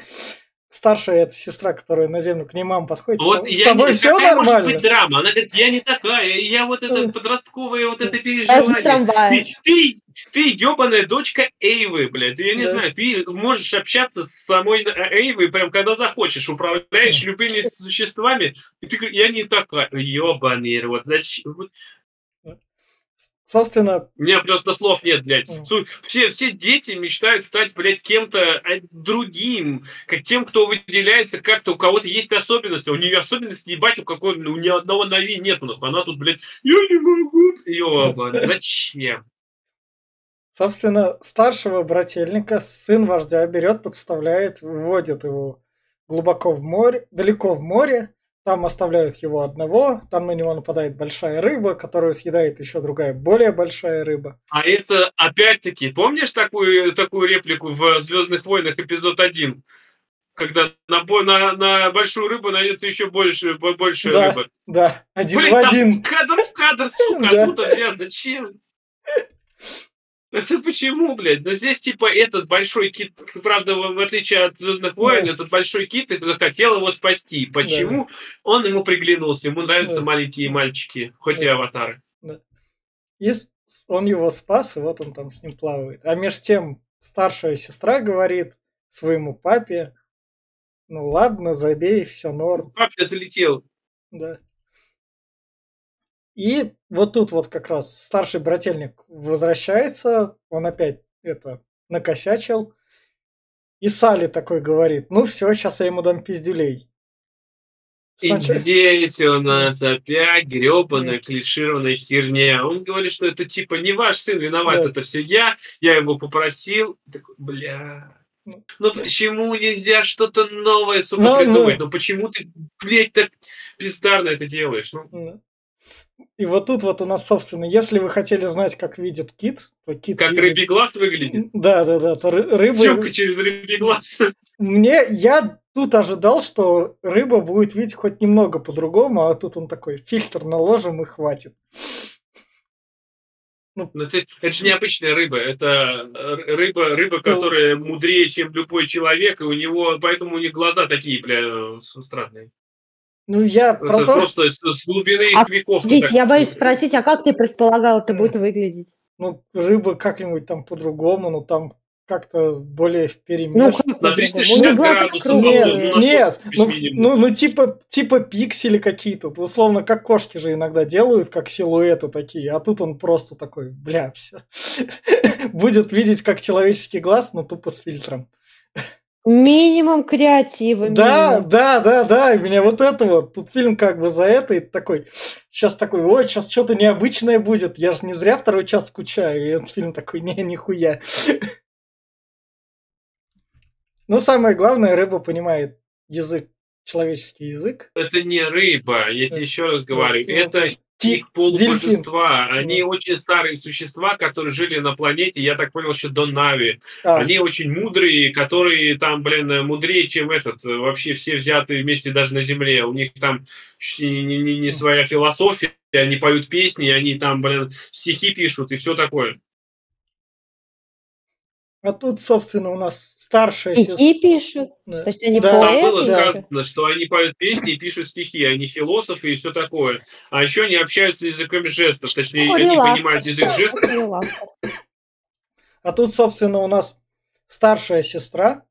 старшая эта сестра, которая на землю к ней мама подходит, вот с, я с тобой не, все нормально? может быть драма? Она говорит, я не такая, я вот это подростковое вот это переживание. Ты, ты, ты ебаная дочка Эйвы, блядь, я не да. знаю, ты можешь общаться с самой Эйвой, прям когда захочешь, управляешь любыми существами, и ты говоришь, я не такая, ебаный рот, зачем? Собственно... У меня просто слов нет, блядь. Все, все дети мечтают стать, блядь, кем-то а, другим, как тем, кто выделяется как-то, у кого-то есть особенности. У нее особенности, ебать, у какой у ни одного Нави нету. Она тут, блядь, я не могу. Ёба, <laughs> зачем? Собственно, старшего брательника сын вождя берет, подставляет, вводит его глубоко в море, далеко в море, там оставляют его одного, там на него нападает большая рыба, которую съедает еще другая более большая рыба. А это опять-таки, помнишь такую, такую реплику в Звездных войнах эпизод 1? Когда на, на, на большую рыбу найдется еще больше, больше да, рыбы. Да, один Блин, в один. Кадр в кадр, сука, да. откуда взять, зачем? <laughs> Это почему, блядь? Но здесь, типа, этот большой кит, правда, в, отличие от Звездных войн, да. этот большой кит захотел его спасти. Почему? Да. Он ему приглянулся. Ему нравятся да. маленькие мальчики, хоть да. и аватары. Да. И он его спас, и вот он там с ним плавает. А между тем старшая сестра говорит своему папе, ну ладно, забей, все норм. Папа залетел. Да. И вот тут вот как раз старший брательник возвращается, он опять это накосячил. И Сали такой говорит, ну все, сейчас я ему дам пиздюлей. Сначала... И здесь у нас опять гребаная клишированная херня. Он говорит, что это типа не ваш сын виноват, да. это все я, я его попросил. Такой, бля. Ну, ну почему нельзя что-то новое, сука, ну, придумать? Ну. ну почему ты, блядь, так бездарно это делаешь? Ну. И вот тут вот у нас, собственно, если вы хотели знать, как видит кит, то кит Как видит... рыбий глаз выглядит? Да, да, да. То рыба... Щепка через рыбий глаз. Мне, я тут ожидал, что рыба будет видеть хоть немного по-другому, а тут он такой, фильтр наложим и хватит. Ну, Но это, это же необычная рыба, это рыба, рыба, которая мудрее, чем любой человек, и у него, поэтому у них глаза такие, бля, странные. Ну, я это про то, просто что... с глубины а, веков. Ведь я боюсь спросить, а как ты предполагал это будет выглядеть? Ну, рыба как-нибудь там по-другому, но там как-то более вперемешку. Ну, на 360 градусов. Нет, нет ну, ну, ну, типа, типа пиксели какие-то. Условно, как кошки же иногда делают, как силуэты такие. А тут он просто такой, бля, все. <laughs> Будет видеть как человеческий глаз, но тупо с фильтром. Минимум креатива. Да, минимум. да, да, да, и меня вот это вот, тут фильм как бы за это, и такой, сейчас такой, ой, сейчас что-то необычное будет, я же не зря второй час скучаю, и этот фильм такой, не, нихуя. Ну, самое главное, рыба понимает язык, человеческий язык. Это не рыба, я тебе еще раз говорю. Это Их полубожества. Они очень старые существа, которые жили на планете, я так понял, еще до Нави. А, Они очень мудрые, которые там, блин, мудрее, чем этот, вообще все взятые вместе даже на Земле. У них там ли не, не- не своя философия, они поют песни, они там, блин, стихи пишут и все такое. А тут, собственно, у нас старшая сестра. Стихи пишут. Да. То есть они Да. Там поэты было ещё? сказано, что они поют песни и пишут стихи, они философы и все такое. А еще они общаются языком жестов, точнее, они Курил понимают язык жестов. А тут, собственно, у нас старшая сестра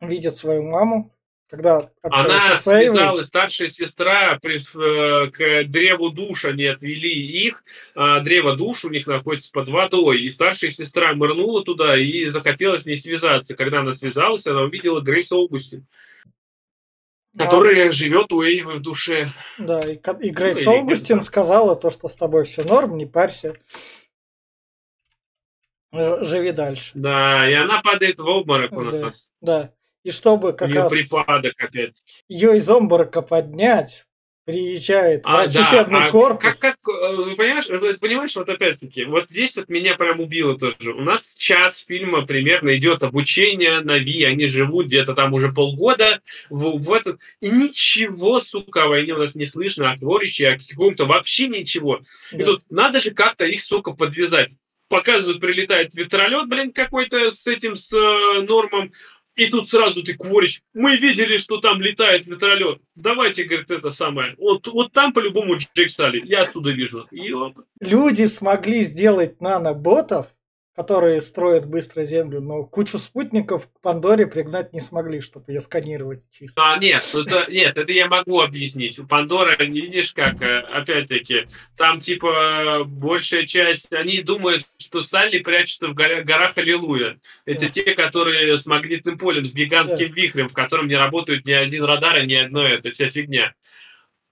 видит свою маму, когда Она с Эйвой. связалась, старшая сестра, при- э, к древу душ они отвели их, а древо душ у них находится под водой, и старшая сестра мырнула туда и захотела с ней связаться. Когда она связалась, она увидела Грейс Оугустин, А, которая живет у Эйвы в душе. Да, и, и Грейс или Оугустин сказала то, что с тобой все норм, не парься. Живи дальше. Да, и она падает в обморок у Да. нас. Да. И чтобы как нее раз припадок опять. ее из обморока поднять, приезжает А, врачебный да, а корпус. Как, как, э, вы понимаешь, понимаешь, вот опять-таки, вот здесь вот меня прям убило тоже. У нас час фильма примерно идет обучение Нави, они живут где-то там уже полгода в, в этот... И ничего, сука, о войне у нас не слышно, о творище, о каком-то вообще ничего. И Да. тут надо же как-то их, сука, подвязать. Показывают, прилетает вертолет, блин, какой-то с этим, с э, Нормом, и тут сразу ты кворич. Мы видели, что там летает вертолет. Давайте, говорит, это самое. Вот, вот там по-любому Джек Салли. Я отсюда вижу. И оп. Люди смогли сделать наноботов, которые строят быстро Землю, но кучу спутников к Пандоре пригнать не смогли, чтобы ее сканировать чисто. А, нет, это, нет, это я могу объяснить. У Пандора, не видишь как, э, опять-таки, там типа большая часть, они думают, что Салли прячется в горах Аллилуйя. Это Да. те, которые с магнитным полем, с гигантским вихрем, в котором не работают ни один радар и ни одно это, вся фигня.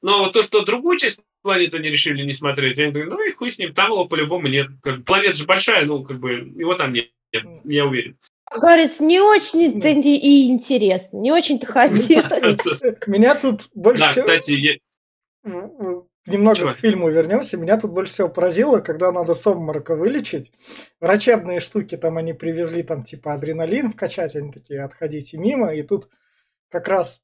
Но вот то, что другую часть планеты они решили не смотреть, я говорю, ну и хуй с ним, там его по-любому нет. Как, планета же большая, ну, как бы, его там нет, я уверен. Говорится, не очень-то и и интересно, не очень-то хотелось. <laughs> Меня тут больше Да, кстати, Немного Чего? к фильму вернемся. Меня тут больше всего поразило, когда надо с обморока вылечить. Врачебные штуки там они привезли, там типа адреналин вкачать, они такие, отходите мимо. И тут как раз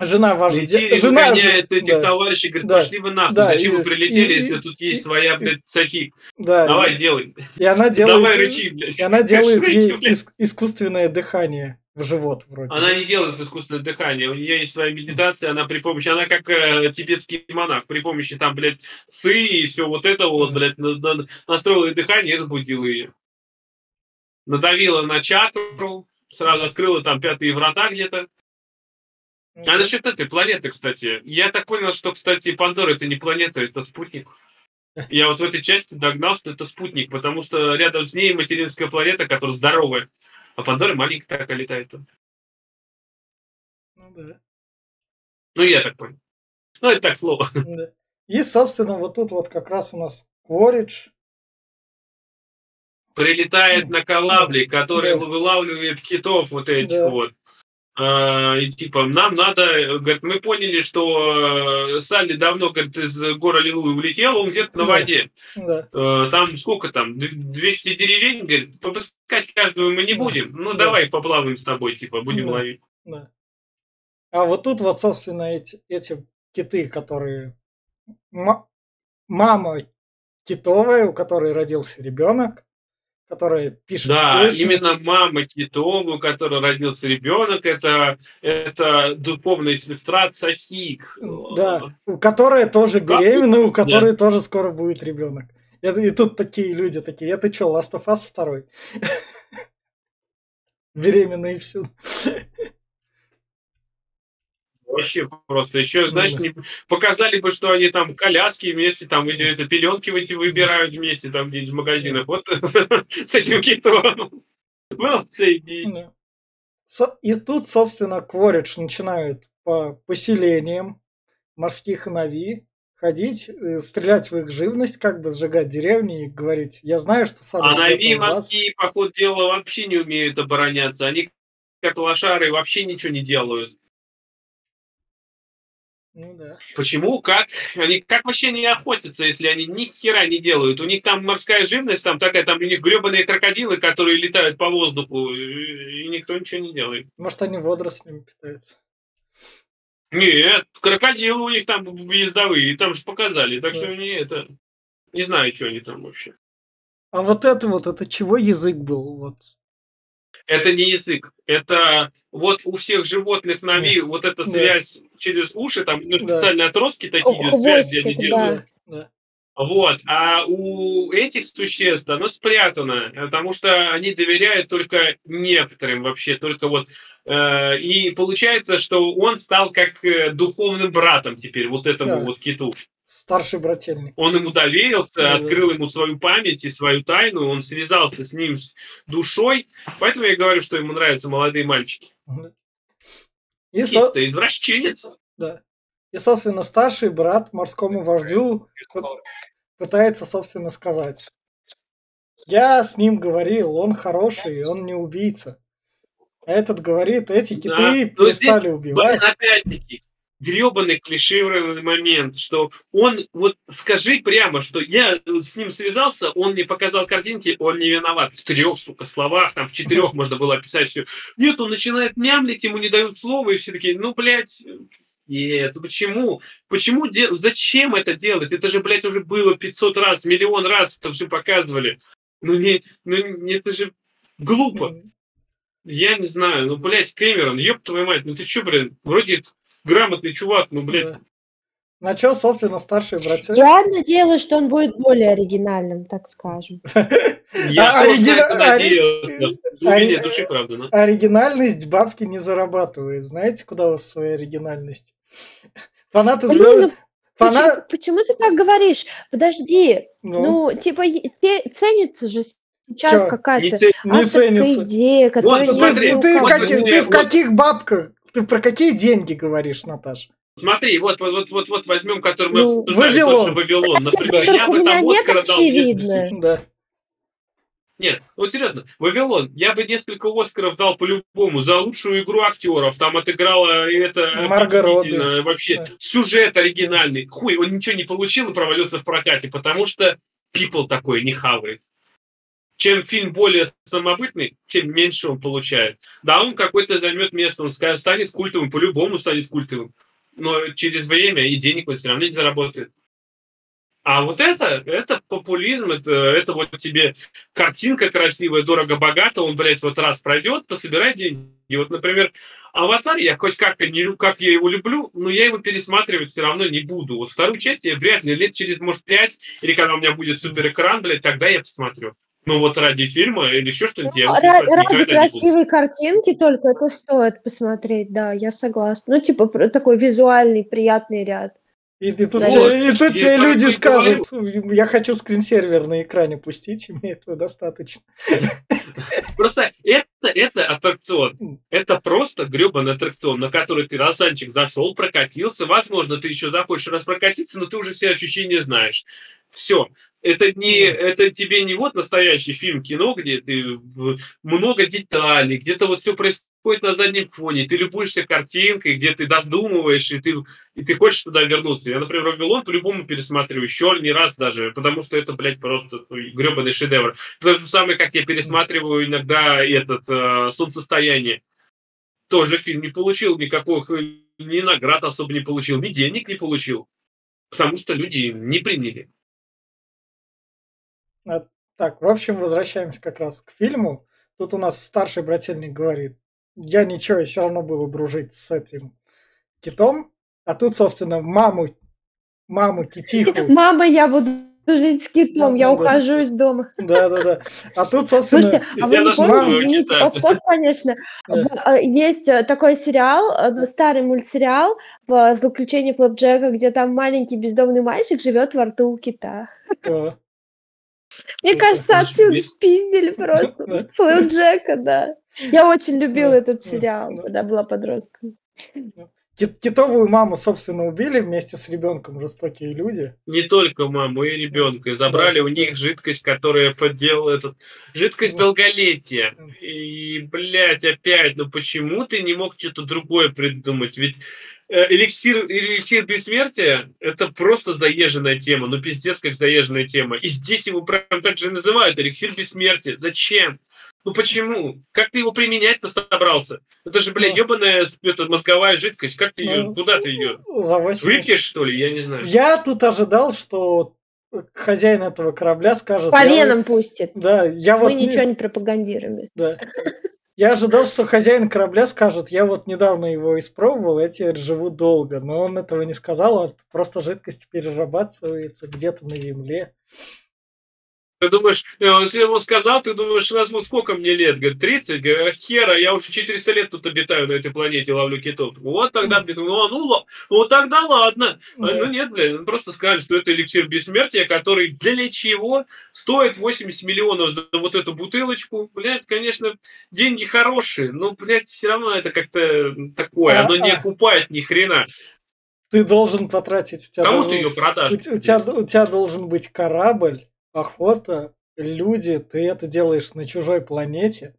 жена вождя... Летели, Жена, выгоняет ж- этих да, товарищей, говорит, Да. пошли вы нахуй, Да, зачем и- вы прилетели, и- если и- тут есть и- своя, блядь, цахи. да, Давай, и, делай. и она делает, Давай рычи, блядь. и она делает Рычи, ей блядь. искусственное дыхание в живот вроде. Она не делает искусственное дыхание, у нее есть своя медитация, она при помощи, она как э, тибетский монах, при помощи там, блядь, ци и все вот это вот, блядь, на- на- настроила ей дыхание и разбудила ее. Надавила на чакру, сразу открыла там пятые врата где-то. А насчет этой планеты, кстати, я так понял, что, кстати, Пандора это не планета, это спутник. <laughs> Я вот в этой части догнал, что это спутник, потому что рядом с ней материнская планета, которая здоровая, а Пандора маленькая такая летает. Ну да. Ну, я так понял. Ну, это так слово. <laughs> Да. И, собственно, вот тут вот как раз у нас Коридж. Прилетает на корабле, который Да. вылавливает китов вот этих Да. вот. А, и типа, нам надо, говорит, мы поняли, что э, Салли давно, говорит, из гора Лилуи улетел, он где-то на Да. воде. Да. Э, Там сколько там, д- 200 деревень, говорит, попускать каждую мы не Да. будем. Ну, Да. давай поплаваем с тобой, типа, будем Да. ловить. Да. А вот тут вот, собственно, эти, эти киты, которые... ма- мама китовая, у которой родился ребенок, которая пишет Да, песни. именно мама Китова, у которой родился ребенок, это, это духовная сестра Цахик. Да, у которой тоже беременна, у которой тоже скоро будет ребенок. И, и тут такие люди такие, это что, Last of Us второй? <laughs> Беременные всюду. Вообще просто. Еще, знаешь, не показали бы, что они там коляски вместе, там это, пеленки эти выбирают вместе там где-нибудь в магазинах. Вот <laughs> с этим китом. Было заебись. И тут, собственно, Кворидж начинает по поселениям морских Нави ходить, э, стрелять в их живность, как бы сжигать деревни и говорить, я знаю, что сам... А Нави морские, по ходу дела, вообще не умеют обороняться. Они как лошары вообще ничего не делают. Ну да. Почему? Как? Они как вообще не охотятся, если они ни хера не делают? У них там морская живность, там такая, там у них гребаные крокодилы, которые летают по воздуху, и никто ничего не делает. Может, они водорослями питаются? Нет, крокодилы у них там ездовые, там же показали, так да. что они это... Не знаю, что они там вообще. А вот это вот, это чего язык был? Вот это не язык, это вот у всех животных на да. вот эта связь да. через уши, там ну, специальные да. отростки такие, связь, где они делают. Да. Вот, а у этих существ оно спрятано, потому что они доверяют только некоторым вообще, только вот э, и получается, что он стал как э, духовным братом теперь вот этому да. вот киту. Старший брательник. Он ему доверился, да, открыл да. ему свою память и свою тайну, он связался с ним с душой. Поэтому я говорю, что ему нравятся молодые мальчики. И со... Это извращенец. Да. И, собственно, старший брат морскому вождю пытается, собственно, сказать. Я с ним говорил, он хороший, он не убийца. А этот говорит, эти киты да. перестали убивать. Опять-таки, гребаный клишированный момент, что он, вот скажи прямо, что я с ним связался, он мне показал картинки, он не виноват. В трех, сука, словах, там в четырех <laughs> можно было описать все. Нет, он начинает мямлить, ему не дают слова, и все такие, ну, блядь, нет, почему? Почему? Зачем это делать? Это же, блядь, уже было 500 раз, миллион раз это все показывали. Ну, не, ну, это же глупо. Я не знаю, ну, блядь, Кэмерон, ёб твою мать, ну ты чё, блин, вроде грамотный чувак, ну, блядь. Да. На что, собственно, старший брат? Я надеялась, что он будет более оригинальным, так скажем. <laughs> Я а, надеялся. Правда, но... Оригинальность бабки не зарабатывает. Знаете, куда у вас своя оригинальность? Фанаты звезд... Фанат... Почему, почему ты так говоришь? Подожди. Ну, ну типа, те, ценится же сейчас какая-то ценится. идея, которая вот, ты, ты, ты, как, ты в каких бабках ты про какие деньги говоришь, Наташ? Смотри, вот, вот, вот, вот возьмем, который мы ну, обсуждали, Вавилон. Вавилон, например. Я бы там Оскара дал... Очевидно. Да. Нет, вот серьезно, Вавилон, я бы несколько Оскаров дал по-любому за лучшую игру актеров. Там отыграла это Марго вообще да. сюжет оригинальный. Хуй, он ничего не получил и провалился в прокате, потому что people такой не хавает чем фильм более самобытный, тем меньше он получает. Да, он какой-то займет место, он станет культовым, по-любому станет культовым. Но через время и денег он все равно не заработает. А вот это, это популизм, это, это вот тебе картинка красивая, дорого-богато, он, блядь, вот раз пройдет, пособирай деньги. Вот, например, Аватар, я хоть как, не, как я его люблю, но я его пересматривать все равно не буду. Вот вторую часть я вряд ли лет через, может, пять, или когда у меня будет супер экран, блядь, тогда я посмотрю. Ну вот ради фильма или еще что-нибудь. Ну, ради, ради красивой картинки только это стоит посмотреть, да, я согласна. Ну типа такой визуальный приятный ряд. И, и тут, тебе, и тут тебе люди скажут, я хочу скринсервер на экране пустить, и мне этого достаточно. Просто это, это аттракцион. Это просто гребаный аттракцион, на который ты, Рассанчик, зашел, прокатился. Возможно, ты еще захочешь раз прокатиться, но ты уже все ощущения знаешь. Все это не, это тебе не вот настоящий фильм кино, где ты много деталей, где-то вот все происходит на заднем фоне, ты любуешься картинкой, где ты додумываешь, и ты, и ты хочешь туда вернуться. Я, например, «Вавилон» по-любому пересматриваю, еще не раз даже, потому что это, блядь, просто гребаный шедевр. То же самое, как я пересматриваю иногда этот э, «Солнцестояние». Тоже фильм не получил никаких, ни наград особо не получил, ни денег не получил, потому что люди не приняли. А, так, в общем, возвращаемся как раз к фильму. Тут у нас старший брательник говорит, я ничего, я все равно буду дружить с этим китом. А тут, собственно, маму, маму китиху. <laughs> Мама, я буду жить с китом, да, я да, ухожу да. из дома. Да, да, да. А тут, <laughs> собственно... Слушайте, а вы не помните, извините, оф конечно, а, есть э, такой сериал, э, старый мультсериал «Злоключение Флэпджека», где там маленький бездомный мальчик живет во рту у кита. Мне кажется, отсюда спиздили просто. <laughs> Слэу Джека, да. Я очень любила этот сериал, да. когда была подростком. Кит- Китовую маму, собственно, убили вместе с ребенком жестокие люди. Не только маму и ребенка. И забрали Да, у них жидкость, которая подделала этот... Жидкость долголетия. И, блядь, опять, ну почему ты не мог что-то другое придумать? Ведь э, эликсир, эликсир бессмертия – это просто заезженная тема. Ну, пиздец, как заезженная тема. И здесь его прям так же называют – эликсир бессмертия. Зачем? Ну почему? Как ты его применять-то собрался? Это же, блядь, Ну. ебаная это, мозговая жидкость. Как ты ее, Ну, куда ты ее? За 80. Выпьешь, что ли? Я не знаю. Я тут ожидал, что хозяин этого корабля скажет... По «Я вот- венам пустит. Да, я вот... Мы не- ничего не пропагандируем. Да. Я ожидал, что хозяин корабля скажет, я вот недавно его испробовал, я теперь живу долго. Но он этого не сказал, а просто жидкость перерабатывается где-то на земле. Ты думаешь, э, если ему сказал, ты думаешь, вот сколько мне лет? Говорит, 30? Говорю, «А хера, я уже 400 лет тут обитаю на этой планете, ловлю китов. Вот тогда, блин, ну, ну, ну тогда ладно. А, Да. Ну нет, блин, он просто скажет, что это эликсир бессмертия, который для чего стоит 80 миллионов за вот эту бутылочку. Блядь, конечно, деньги хорошие, но, блядь, все равно это как-то такое, оно не окупает ни хрена. Ты должен потратить... У тебя, Кому дол- ты ее продашь? у, у тебя, у тебя должен быть корабль, охота, люди. Ты это делаешь на чужой планете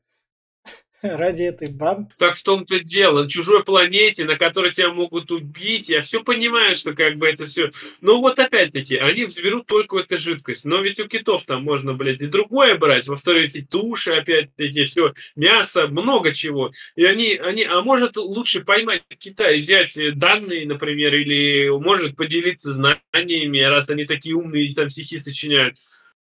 <laughs> ради этой банды. Так в том-то дело, на чужой планете, на которой тебя могут убить, я все понимаю, что как бы это все. Но вот опять-таки, они взберут только эту жидкость. Но ведь у китов там можно, блядь, и другое брать. Во-вторых, эти туши, опять-таки, все, мясо, много чего. И они, они, а может лучше поймать кита и взять э, данные, например, или может поделиться знаниями, раз они такие умные и там стихи сочиняют.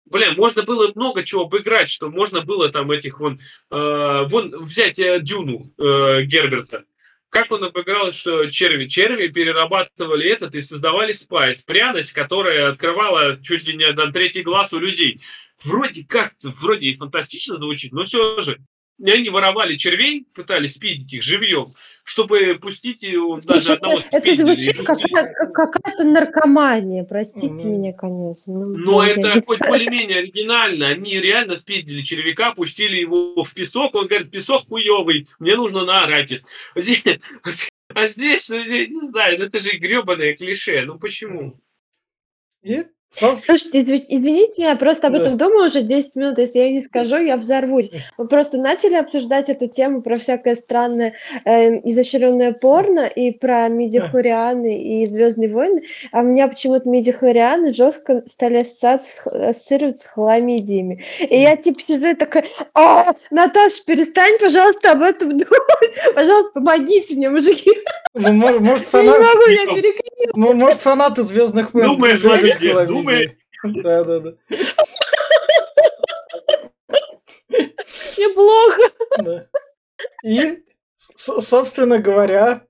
Бля, можно было много чего обыграть, что можно было там этих вон, э, вон взять э, Дюну э, Герберта. Как он обыграл, что черви? Черви перерабатывали этот и создавали спайс, пряность, которая открывала чуть ли не на третий глаз у людей. Вроде как, вроде и фантастично звучит, но все же. И они воровали червей, пытались спиздить их живьем, чтобы пустить его даже одного это, звучит как, как- какая-то наркомания, простите Мгм. меня, конечно. Ну, Но я это не хоть более-менее оригинально. Они реально спиздили червяка, пустили его в песок. Он говорит, песок хуёвый, мне нужно на аракис. Здесь- А здесь, ну, здесь, не знаю, ну это же гребаное клише. Ну почему? Собственно, Слушайте, изв- извините, я просто об Да. этом думаю уже 10 минут. Если я не скажу, я взорвусь. Мы просто начали обсуждать эту тему про всякое странное э, изощренное порно и про мидихлорианы и Звездные войны. А у меня почему-то мидихлорианы жестко стали ассоциироваться с хламидиями. И я типа сижу и такая, а, Наташа, перестань, пожалуйста, об этом думать. Пожалуйста, помогите мне, мужики. ну, мо- может, Я не фанат, могу, я Михаил, переключилась. ну, может, фанаты Звездных войн. Думаешь, думаешь. Да, да, да. Мне плохо. Да. И, собственно говоря,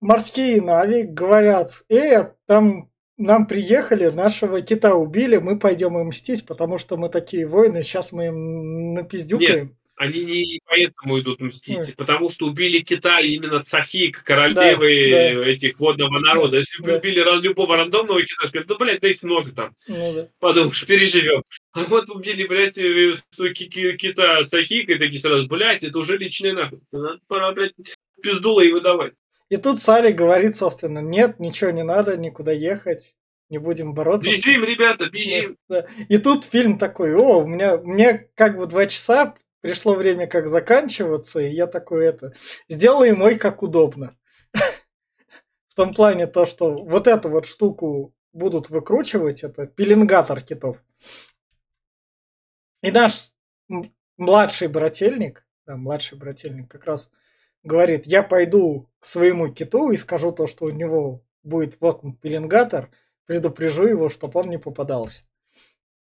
морские нави говорят, эй, там нам приехали, нашего кита убили, мы пойдем им мстить, потому что мы такие воины, сейчас мы им напиздюкаем. Они не поэтому идут мстить, Ой. потому что убили Китай именно Цахик, королевы Да, этих водного народа. Если бы Да. убили любого рандомного кита, сказали, да, блядь, да их много там. Ну да. Подумаешь, переживем. А вот убили, блядь, э, кита Сахик, и такие сразу, блядь, это уже личное нахуй. Надо пора, блядь, пиздула и выдавать. И тут Сали говорит, собственно, нет, ничего не надо, никуда ехать, не будем бороться. с- Бежим, ребята, бежим. Да. И тут фильм такой, о, у меня, мне как бы два часа, пришло время как заканчиваться, и я такой это, сделай мой как удобно. <laughs> В том плане то, что вот эту вот штуку будут выкручивать, это пеленгатор китов. И наш младший брательник, да, младший брательник как раз говорит, я пойду к своему киту и скажу то, что у него будет вот он пеленгатор, предупрежу его, чтобы он не попадался.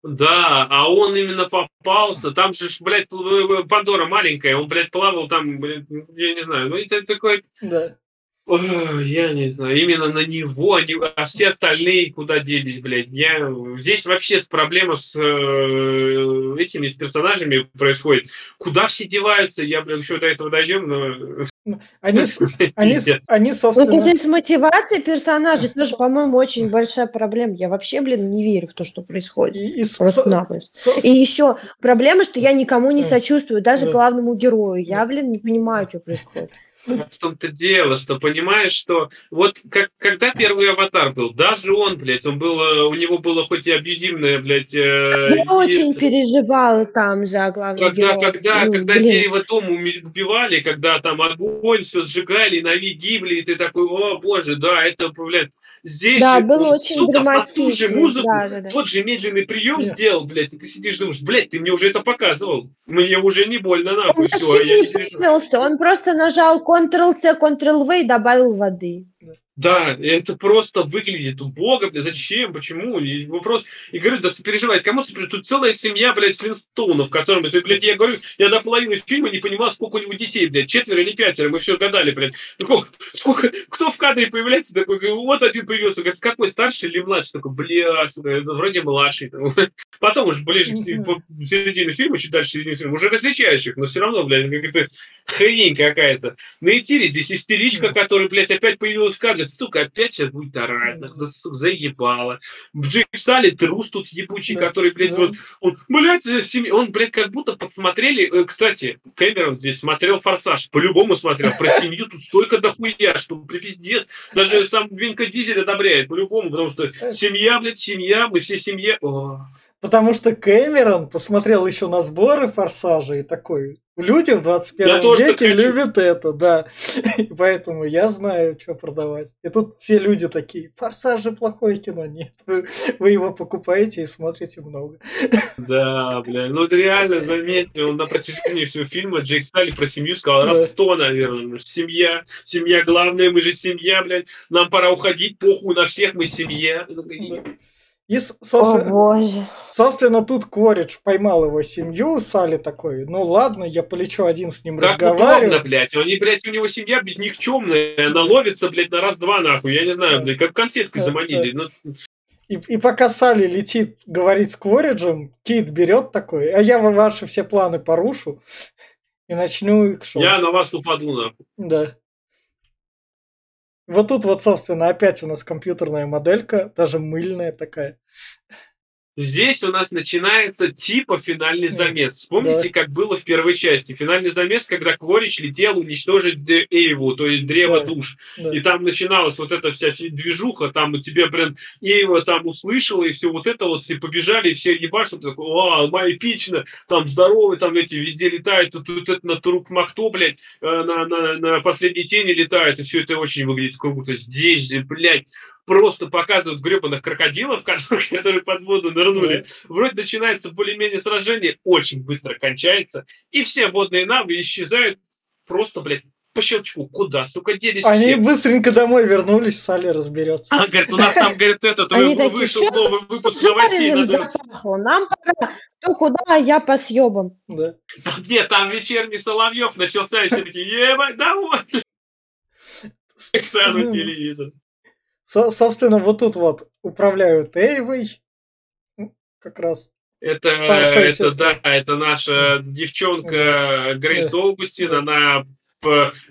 Да, а он именно попался. Там же, блядь, пл- Пандора маленькая, он, блядь, плавал там, блядь, я не знаю. Ну, это такой, Да. Ой, я не знаю, именно на него, они, а все остальные куда делись, блядь. Я, здесь вообще с проблема с э, этими с персонажами происходит. Куда все деваются, я, блядь, еще до этого дойдем, но Они, <laughs> они, они, собственно... Вот это с мотивацией персонажей тоже, по-моему, очень большая проблема. Я вообще, блин, не верю в то, что происходит. И, и, Просто-напросто. И еще проблема, что я никому не сочувствую, даже главному герою. Я, блин, не понимаю, что происходит. В том-то дело, что понимаешь, что вот как, когда первый аватар был, даже он, блядь, он был, э, у него было хоть и абьюзивное, блядь... Э, Я и... очень переживала там за главного Когда, героя. когда, ну, когда дерево дома убивали, когда там огонь все сжигали, на гибли, и ты такой, о боже, да, это, блядь, Здесь да, было очень сука, драматично. Ту же музыку, да, да, да. тот же медленный прием да. сделал, блядь, и ты сидишь думаешь, блядь, ты мне уже это показывал. Мне уже не больно, нахуй. Он все, не он просто нажал Ctrl-C, Ctrl-V и добавил воды. Да, это просто выглядит убого, блядь, зачем, почему? И вопрос, и говорю, да сопереживать, кому сопереживать? Тут целая семья, блядь, Флинстоунов, которым, это, блядь, я говорю, я до половины фильма не понимал, сколько у него детей, блядь, четверо или пятеро, мы все гадали, блядь. Сколько, сколько, кто в кадре появляется, такой, вот один появился, говорит, какой, старший или младший? Такой, блядь, вроде младший. <laughs> Потом уже ближе к середине фильма, чуть дальше середины фильма, уже различаешь их, но все равно, блядь, какая-то хрень какая-то. На Этире здесь истеричка, которая, блядь, опять появилась в кадре, сука, опять сейчас будет орать, да, сука, заебало. Джек Салли, трус тут ебучий, да, который, блядь, да. вот, он, блядь, семья, он, блядь, как будто подсмотрели, э, кстати, Кэмерон здесь смотрел «Форсаж», по-любому смотрел, про семью тут столько дохуя, что пиздец, даже сам Винка Дизель одобряет, по-любому, потому что э. семья, блядь, семья, мы все семья. Потому что Кэмерон посмотрел еще на сборы Форсажа и такой, люди в 21 я веке любят это, да. <laughs> И поэтому я знаю, что продавать. И тут все люди такие, Форсаж же плохое кино. Нет, вы, вы его покупаете и смотрите много. Да, бля, ну реально, заметьте, он на протяжении всего фильма Джейк Сталли про семью сказал раз сто, наверное. Семья, семья главная, мы же семья, блядь. Нам пора уходить, похуй на всех, мы семья. Да. И, собственно, О, боже. собственно, тут Коридж поймал его семью, Сали такой, ну ладно, я полечу один с ним как разговариваю. Удобно, блядь, они, блядь, у него семья без никчемная, она ловится, блядь, на раз-два, нахуй, я не знаю, блядь, как конфеткой заманили. Ну... И, и пока Сали летит говорить с Кориджем, Кит берет такой, а я ваши все планы порушу и начну их шоу. Я на вас упаду, нахуй. Да. Вот тут вот, собственно, опять у нас компьютерная моделька, даже мыльная такая. Здесь у нас начинается типа финальный замес. Вспомните, да. как было в первой части. Финальный замес, когда Кворич летел уничтожить Эйву, то есть древо да. душ. Да. И там начиналась вот эта вся движуха, там у тебя прям Эйва там услышала, и все вот это вот, все побежали, и все ебашут, такой, о, эпично, там здоровый, там эти везде летают, тут, тут это на Турук Махто, блядь, э, на, на, на последней тени летает, и все это очень выглядит круто. Здесь же, блядь, просто показывают гребаных крокодилов, <laughs> которые под воду нырнули. Вроде начинается более-менее сражение, очень быстро кончается, и все водные навы исчезают просто, блядь, по щелчку. Куда, сука, делись Они все? быстренько домой вернулись, Салли разберется. А, говорит, у нас там, говорит, этот, Они вышел такие, новый выпуск новостей. Надо... Нам пора, то куда, а я по съебам. Да. Нет, там вечерний Соловьев начался, и все такие, ебать, довольны. Оксану <laughs> телевизор. Со- собственно, вот тут вот управляют Эйвой, как раз это, это да, это наша девчонка Грейс Олгустин, она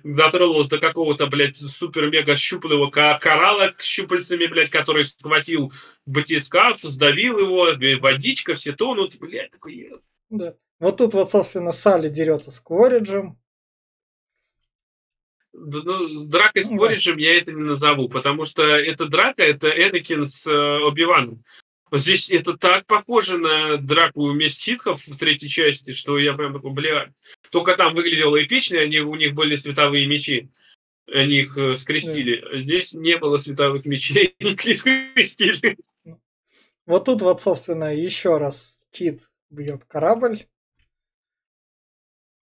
дотронулась до какого-то, блядь, супер-мега щупленного коралла щупальцами, блядь, который схватил батискаф, сдавил его, водичка, все тонут, блядь, такой... Да. Вот тут вот, собственно, Салли дерется с Квориджем, ну, дракой с Пориджем я это не назову, потому что эта драка, это Энакин с э, Оби-Ваном. Здесь это так похоже на драку вместе ситхов в третьей части, что я прям такой, бля. Только там выглядело эпично, они, у них были световые мечи. Они их э, скрестили. Да. Здесь не было световых мечей, <laughs> они скрестили. Вот тут вот, собственно, еще раз Кит бьет корабль.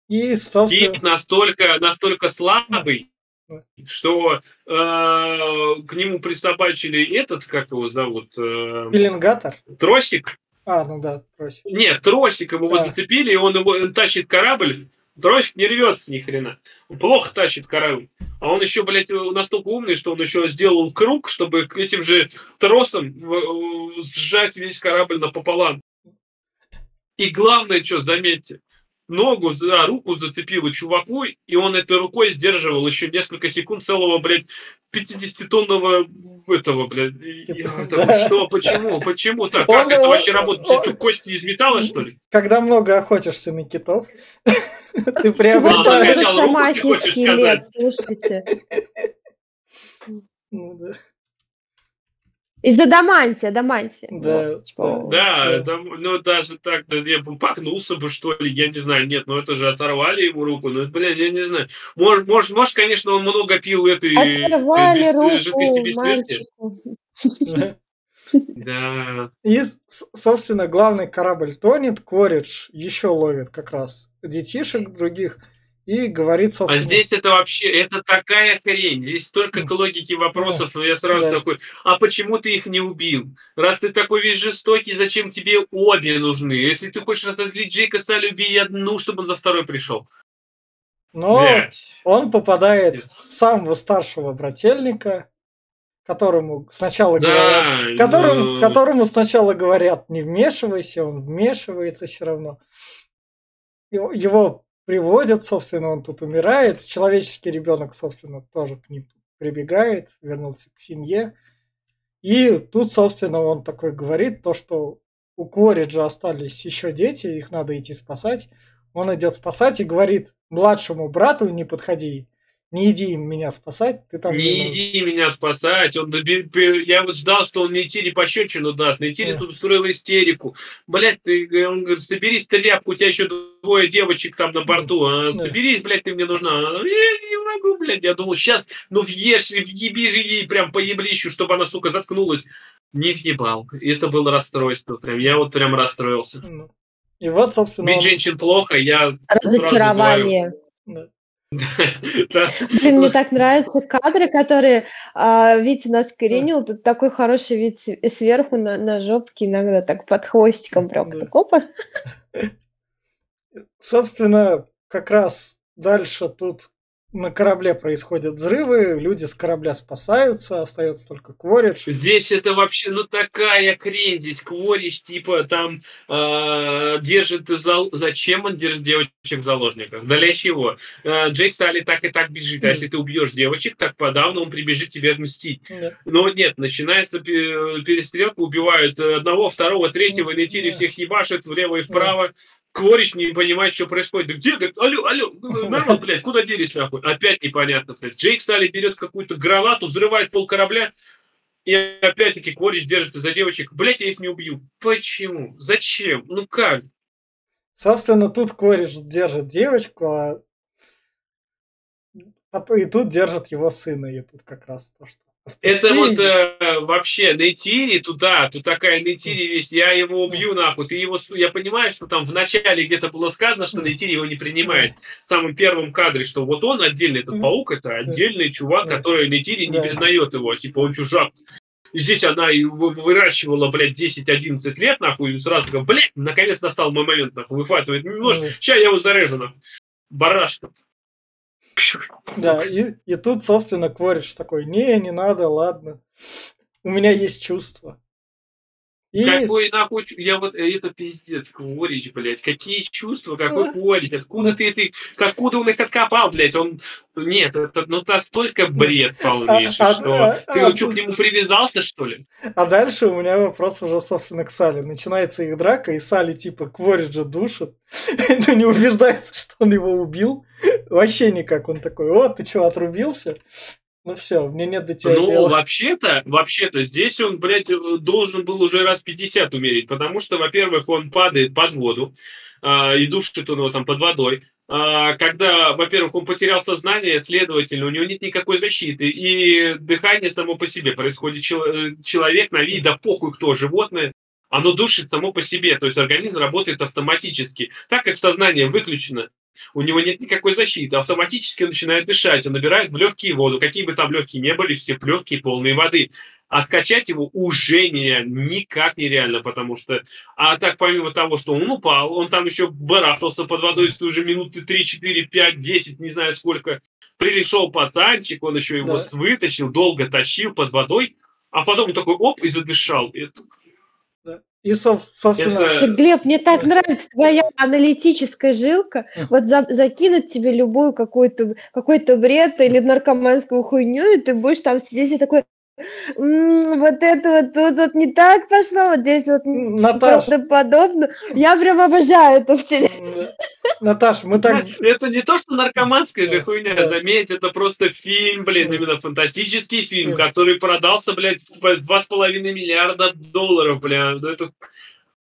И, собственно... Кит настолько, настолько слабый, что э, к нему присобачили этот, как его зовут? Э, Пеленгатор? Тросик. А, ну да, тросик. Нет, тросик его а. зацепили, и он его тащит корабль. Тросик не рвется ни хрена. Он плохо тащит корабль. А он еще, блядь, настолько умный, что он еще сделал круг, чтобы этим же тросом сжать весь корабль напополам. И главное, что, заметьте, ногу, за руку зацепила чуваку, и он этой рукой сдерживал еще несколько секунд целого, блядь, 50-тонного этого, блядь. Это, что, почему, почему так? Как это вообще работает? Что, кости из металла, что ли? Когда много охотишься на китов, <laughs> ты прямо... Сама скелет, слушайте. Ну да. Из адамантия, адамантия. Да, вот, да, да. ну даже так, я бы погнулся бы, что ли, я не знаю, нет, ну это же оторвали ему руку, ну, блин, я не знаю. Может, может, может конечно, он много пил этой оторвали без, руку жидкости бессмертия. Да. И, собственно, главный корабль тонет, Коридж еще ловит как раз детишек других и говорит, собственно... А здесь это вообще, это такая хрень. Здесь столько к логике вопросов, да. я сразу да. такой, а почему ты их не убил? Раз ты такой весь жестокий, зачем тебе обе нужны? Если ты хочешь разозлить Джейка Салли, убей одну, чтобы он за второй пришел. Но Блять. он попадает в самого старшего брательника, которому сначала да, говорят, которому, но... которому сначала говорят, не вмешивайся, он вмешивается все равно. Его приводят, собственно, он тут умирает. Человеческий ребенок, собственно, тоже к ним прибегает, вернулся к семье. И тут, собственно, он такой говорит, то, что у Кориджа остались еще дети, их надо идти спасать. Он идет спасать и говорит младшему брату, не подходи, не иди меня спасать, ты там... Не, не иди меня спасать, он, я вот ждал, что он Нейтире пощечину даст, Нейтире да. тут устроил истерику. Блядь, ты, он говорит, соберись, тряпку, у тебя еще двое девочек там на борту, а, соберись, блядь, ты мне нужна. Я не могу, блядь, я думал, сейчас, ну въешь, въеби же ей прям по еблищу, чтобы она, сука, заткнулась. Не въебал. Это было расстройство прям, я вот прям расстроился. Ну. И вот, собственно... Бить он... женщин плохо, я... Разочарование. Да. <laughs> Блин, мне так нравятся кадры, которые а, Витя нас коренил. Тут такой хороший вид сверху на, жопке, иногда так под хвостиком прям да. опа. Собственно, как раз дальше тут на корабле происходят взрывы, люди с корабля спасаются, остается только Кворидж. Здесь это вообще, ну такая хрень, здесь Кворидж типа там э, держит, зал... зачем он держит девочек в заложниках? Для чего? Э, Джейк Салли так и так бежит, а если ты убьешь девочек, так подавно он прибежит тебе отмстить. Mm. Но нет, начинается перестрелка, убивают одного, второго, третьего, mm. на всех ебашит влево и вправо. Кворич не понимает, что происходит. Да где? Говорит, алло, алло, <laughs> народ, блядь, куда делись нахуй? Опять непонятно, блядь. Джейк Салли берет какую-то гранату, взрывает пол корабля, и опять-таки Кворич держится за девочек. Блядь, я их не убью. Почему? Зачем? Ну как? Собственно, тут Корич держит девочку, а... а и тут держит его сына. И тут как раз то, что это вот э, вообще Нейтири туда, тут такая Нейтири весь, я его убью нахуй, ты его, я понимаю, что там в начале где-то было сказано, что Нейтири его не принимает, в самом первом кадре, что вот он отдельный, этот паук, это отдельный чувак, который Нейтири не признает его, типа он чужак. И здесь она выращивала, блядь, 10-11 лет, нахуй, и сразу говорит, блядь, наконец настал мой момент, нахуй, выхватывает. Нож, сейчас я его зарежу, нахуй. Барашка. Да, и, и тут, собственно, Квориш такой, не, не надо, ладно. У меня есть чувства. И... Какой нахуй, я вот, это пиздец, Кворич, блядь, какие чувства, какой Кворич, откуда ты, ты, откуда он их откопал, блядь, он, нет, это, ну, настолько бред <laughs> полнейший, а, что а, ты а, что, к нему привязался, что ли? А дальше у меня вопрос уже, собственно, к Салли. Начинается их драка, и Салли, типа, Квориджа душит, <laughs> но не убеждается, что он его убил, вообще никак, он такой, вот, ты что, отрубился? Ну все, мне нет до тебя Ну, дела. вообще-то, вообще-то, здесь он, блядь, э, должен был уже раз 50 умереть, потому что, во-первых, он падает под воду, э, и душит он его там под водой. Э, когда, во-первых, он потерял сознание, следовательно, у него нет никакой защиты, и дыхание само по себе происходит. Чел- э, человек на вид, да похуй кто, животное, оно душит само по себе, то есть организм работает автоматически. Так как сознание выключено, у него нет никакой защиты, автоматически он начинает дышать, он набирает в легкие воду, какие бы там легкие не были, все легкие полные воды. Откачать его уже нереально, никак нереально, потому что... А так, помимо того, что он упал, он там еще барахтался под водой, если уже минуты 3, 4, 5, 10, не знаю сколько. Пришел пацанчик, он еще его да. вытащил, долго тащил под водой, а потом он такой оп и задышал. Это... И, собственно... Это... Глеб, мне так нравится твоя аналитическая жилка. Вот за, закинуть тебе любую какую-то какой-то бред или наркоманскую хуйню, и ты будешь там сидеть и такой, М, вот это вот тут вот не так пошло, вот здесь вот Наташ, подобно. Я прям обожаю это в тебе. Наташ, мы так... Это не то, что наркоманская же хуйня, заметь, это просто фильм, блин, именно фантастический фильм, который продался, блядь, в два с половиной миллиарда долларов, блядь. Это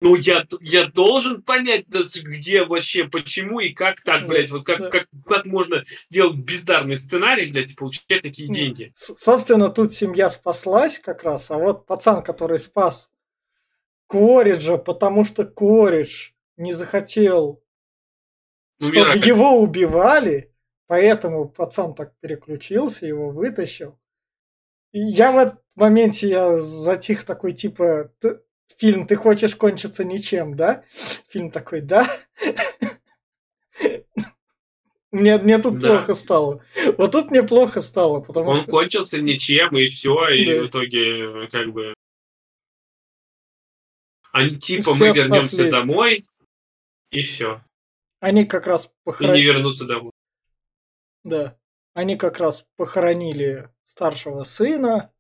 ну, я, я должен понять, где вообще, почему и как так, блядь, вот как, как, как можно делать бездарный сценарий, блядь, и получать такие деньги. Собственно, тут семья спаслась как раз, а вот пацан, который спас Кориджа, потому что Коридж не захотел, ну, чтобы его убивали, поэтому пацан так переключился, его вытащил. И я в этот моменте я затих такой, типа, фильм «Ты хочешь кончиться ничем», да? Фильм такой, да? Мне, мне тут да. плохо стало. Вот тут мне плохо стало, потому Он что... кончился ничем, и все, и да. в итоге как бы... Они типа все мы вернемся спаслись. домой, и все. Они как раз похоронили... И не вернуться домой. Да. Они как раз похоронили старшего сына,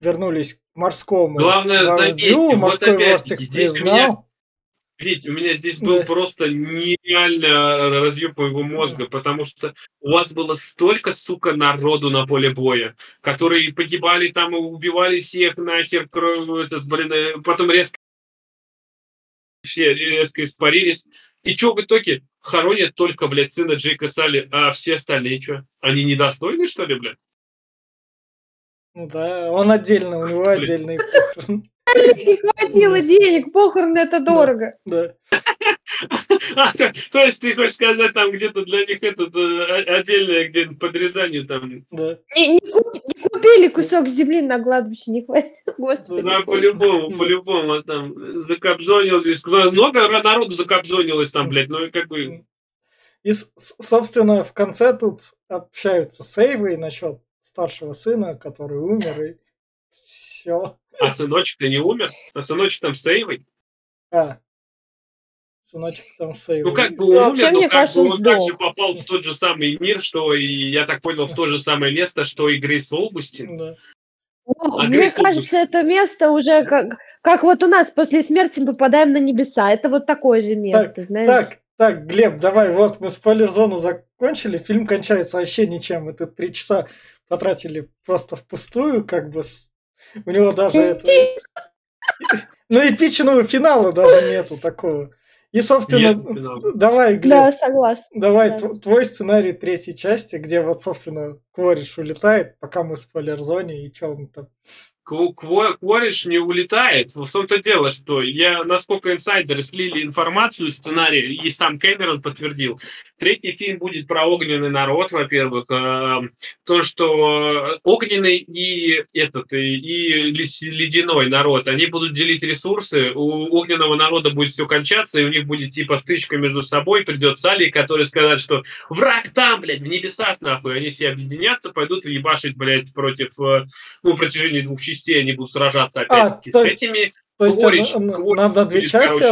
вернулись к морскому Главное, вождю, заметьте, морской вот вождь их признал. Меня, ведь у меня здесь был да. просто нереально разъем моего мозга, потому что у вас было столько, сука, народу на поле боя, которые погибали там и убивали всех нахер, этот, блин, э, потом резко все резко испарились. И что в итоге? Хоронят только, блядь, сына Джейка Салли, а все остальные что? Они недостойны, что ли, блядь? Ну да, он отдельно, у него отдельный похорон. Не хватило денег, похороны это дорого. Да. А, <laughs> то есть ты хочешь сказать, там где-то для них это э, отдельное где-то подрезание там. Да. Не, не, купили кусок земли на кладбище, не хватило, господи. Да, по-любому, по-любому, там закобзонилось, много народу закобзонилось там, блядь, ну и как бы... И, собственно, в конце тут общаются сейвы насчет старшего сына, который умер, и все. А сыночек-то не умер? А сыночек там сейвой? А, сыночек там сейвой. Ну, как бы он ну, умер, но как кажется, бы он также попал в тот же самый мир, что и, я так понял, в то же самое место, что и Грейс Олбустин. Да. Ну, а мне кажется, это место уже как, как вот у нас после смерти мы попадаем на небеса. Это вот такое же место, так, знаешь? Так, так, Глеб, давай, вот мы спойлер-зону закончили, фильм кончается вообще ничем. Это три часа потратили просто впустую, как бы с... у него даже это... Ну, эпичного финала даже нету такого. И, собственно, Нет, давай, Глеб, да, согласна. давай да. твой сценарий третьей части, где вот, собственно, Кореш улетает, пока мы в спойлер-зоне, и что он там Квориш не улетает. В том-то дело, что я, насколько инсайдеры слили информацию, сценарий, и сам Кэмерон подтвердил. Третий фильм будет про огненный народ, во-первых. Э, то, что огненный и этот, и, ледяной народ, они будут делить ресурсы. У огненного народа будет все кончаться, и у них будет типа стычка между собой. Придет Салли, который скажет, что враг там, блядь, в небесах, нахуй. Они все объединятся, пойдут ебашить, блядь, против, э, ну, протяжении двух частей они будут сражаться а, опять-таки а, с этими. То есть Корич, она, Корич надо две части.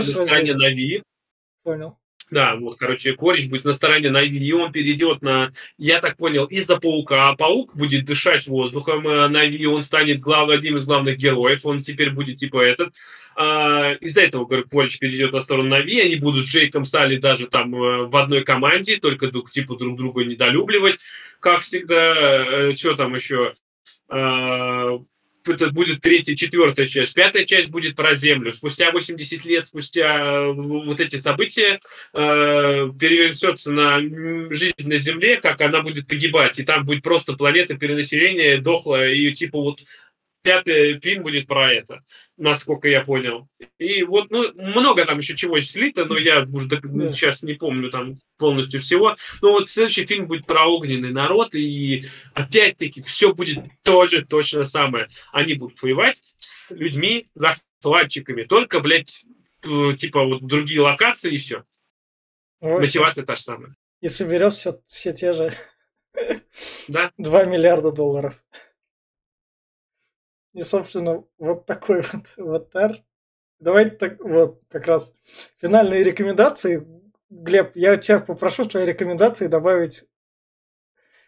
Понял. Да, вот, короче, Корич будет на стороне Нави, и он перейдет на, я так понял, из-за Паука, а Паук будет дышать воздухом, а Нави, он станет глав, одним из главных героев, он теперь будет типа этот. А, из-за этого, говорю, Корич перейдет на сторону Нави, они будут с Джейком Салли даже там э, в одной команде, только типа друг друга недолюбливать, как всегда, э, что там еще, а, это будет третья, четвертая часть. Пятая часть будет про Землю. Спустя 80 лет, спустя э, вот эти события, э, перенесется на жизнь на Земле, как она будет погибать. И там будет просто планета перенаселения дохла. И типа вот пятый фильм будет про это, насколько я понял. И вот, ну, много там еще чего слито, но я уже да. сейчас не помню там полностью всего. Но вот следующий фильм будет про огненный народ, и опять-таки все будет тоже точно самое. Они будут воевать с людьми, захватчиками, только, блядь, э, типа вот другие локации и все. Мотивация та же самая. И соберешь все, все те же <laughs> да? 2 миллиарда долларов. И, собственно, вот такой вот аватар. Давайте так вот как раз финальные рекомендации. Глеб, я тебя попрошу в твои рекомендации добавить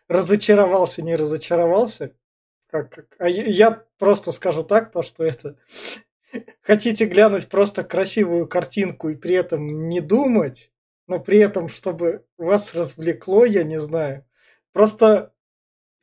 разочаровался, не разочаровался. Как, а я просто скажу так, то что это <laughs> хотите глянуть просто красивую картинку и при этом не думать, но при этом, чтобы вас развлекло, я не знаю. Просто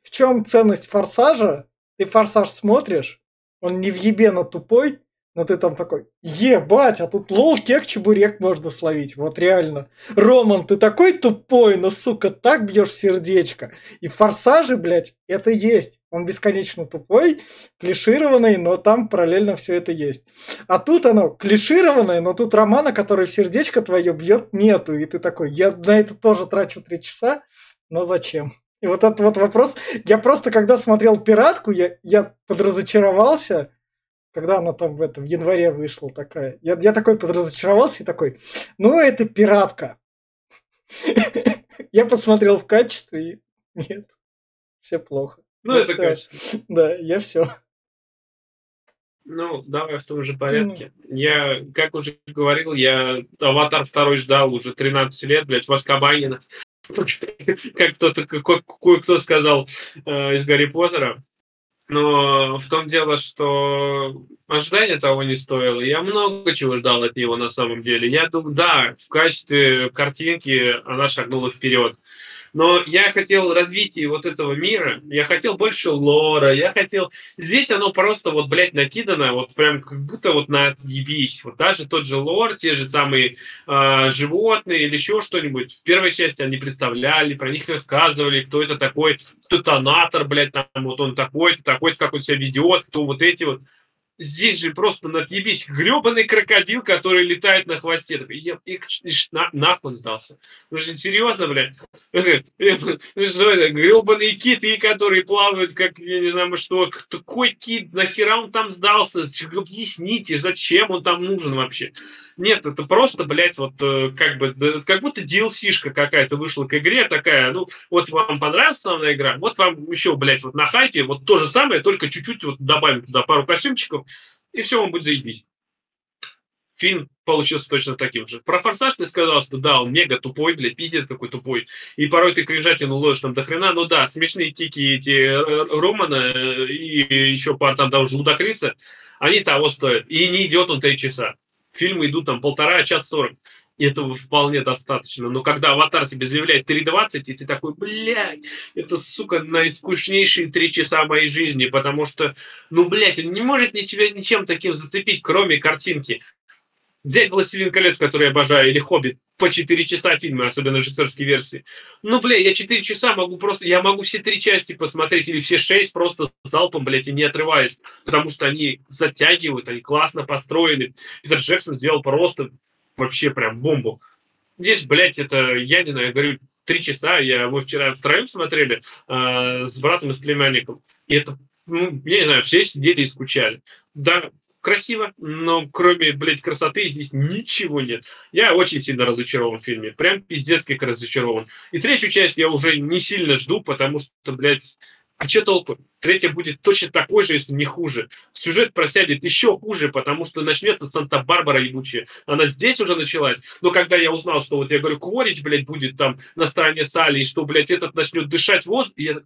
в чем ценность форсажа? Ты форсаж смотришь, он не в ебено тупой, но ты там такой, ебать, а тут лол, кек, чебурек можно словить. Вот реально. Роман, ты такой тупой, но, сука, так бьешь в сердечко. И форсажи, блядь, это есть. Он бесконечно тупой, клишированный, но там параллельно все это есть. А тут оно клишированное, но тут романа, который в сердечко твое бьет, нету. И ты такой, я на это тоже трачу три часа, но зачем? И вот этот вот вопрос, я просто когда смотрел «Пиратку», я, я подразочаровался, когда она там в этом в январе вышла такая. Я, я такой подразочаровался и такой, ну это «Пиратка». <laughs> Я посмотрел в качестве и нет, все плохо. Ну, это качество. <laughs> Да, я все. Ну, давай в том же порядке. Mm. Я, как уже говорил, я «Аватар» второй ждал уже 13 лет, блядь, в Аскабанина. <laughs> как кто-то, кое-кто сказал э, из Гарри Поттера. Но в том дело, что ожидание того не стоило. Я много чего ждал от него на самом деле. Я думаю, да, в качестве картинки она шагнула вперед. Но я хотел развития вот этого мира, я хотел больше лора, я хотел... Здесь оно просто вот, блядь, накидано, вот прям как будто вот на отъебись. Вот даже тот же лор, те же самые э, животные или еще что-нибудь. В первой части они представляли, про них рассказывали, кто это такой, кто тонатор, блядь, там вот он такой-то, такой-то, как он себя ведет, кто вот эти вот здесь же просто надъебись, гребаный крокодил, который летает на хвосте. Я, я, на, нахуй сдался. Ну же серьезно, блядь? Гребаные киты, которые плавают, как, я не знаю, что, какой кит, нахера он там сдался? Объясните, зачем он там нужен вообще? Нет, это просто, блядь, вот э, как бы, как будто DLC-шка какая-то вышла к игре такая, ну, вот вам понравилась основная игра, вот вам еще, блядь, вот на хайпе, вот то же самое, только чуть-чуть вот добавим туда пару костюмчиков, и все, вам будет заебись. Фильм получился точно таким же. Про «Форсаж» ты сказал, что да, он мега тупой, блядь, пиздец какой тупой. И порой ты кринжатину ловишь там до хрена. Ну да, смешные кики эти э, Романа э, и еще пар там того же Лудокриса, они того стоят. И не идет он три часа фильмы идут там полтора, час сорок. Этого вполне достаточно. Но когда аватар тебе заявляет 3.20, и ты такой, блядь, это, сука, наискучнейшие три часа моей жизни, потому что, ну, блядь, он не может тебя ничем таким зацепить, кроме картинки. Взять «Властелин колец», который я обожаю, или «Хоббит», по 4 часа фильмы, особенно режиссерские версии. Ну, бля, я 4 часа могу просто, я могу все три части посмотреть, или все шесть просто залпом, блядь, и не отрываясь, потому что они затягивают, они классно построены. Питер Джексон сделал просто вообще прям бомбу. Здесь, блядь, это, я не знаю, я говорю, три часа, я, мы вчера втроем смотрели э, с братом и с племянником, и это, ну, я не знаю, все сидели и скучали. Да, красиво, но кроме, блядь, красоты здесь ничего нет. Я очень сильно разочарован в фильме. Прям пиздец как разочарован. И третью часть я уже не сильно жду, потому что, блядь, а что толку? Третья будет точно такой же, если не хуже. Сюжет просядет еще хуже, потому что начнется Санта-Барбара ебучая. Она здесь уже началась. Но когда я узнал, что вот я говорю, Кворич, блядь, будет там на стороне Сали, и что, блядь, этот начнет дышать воздух, я...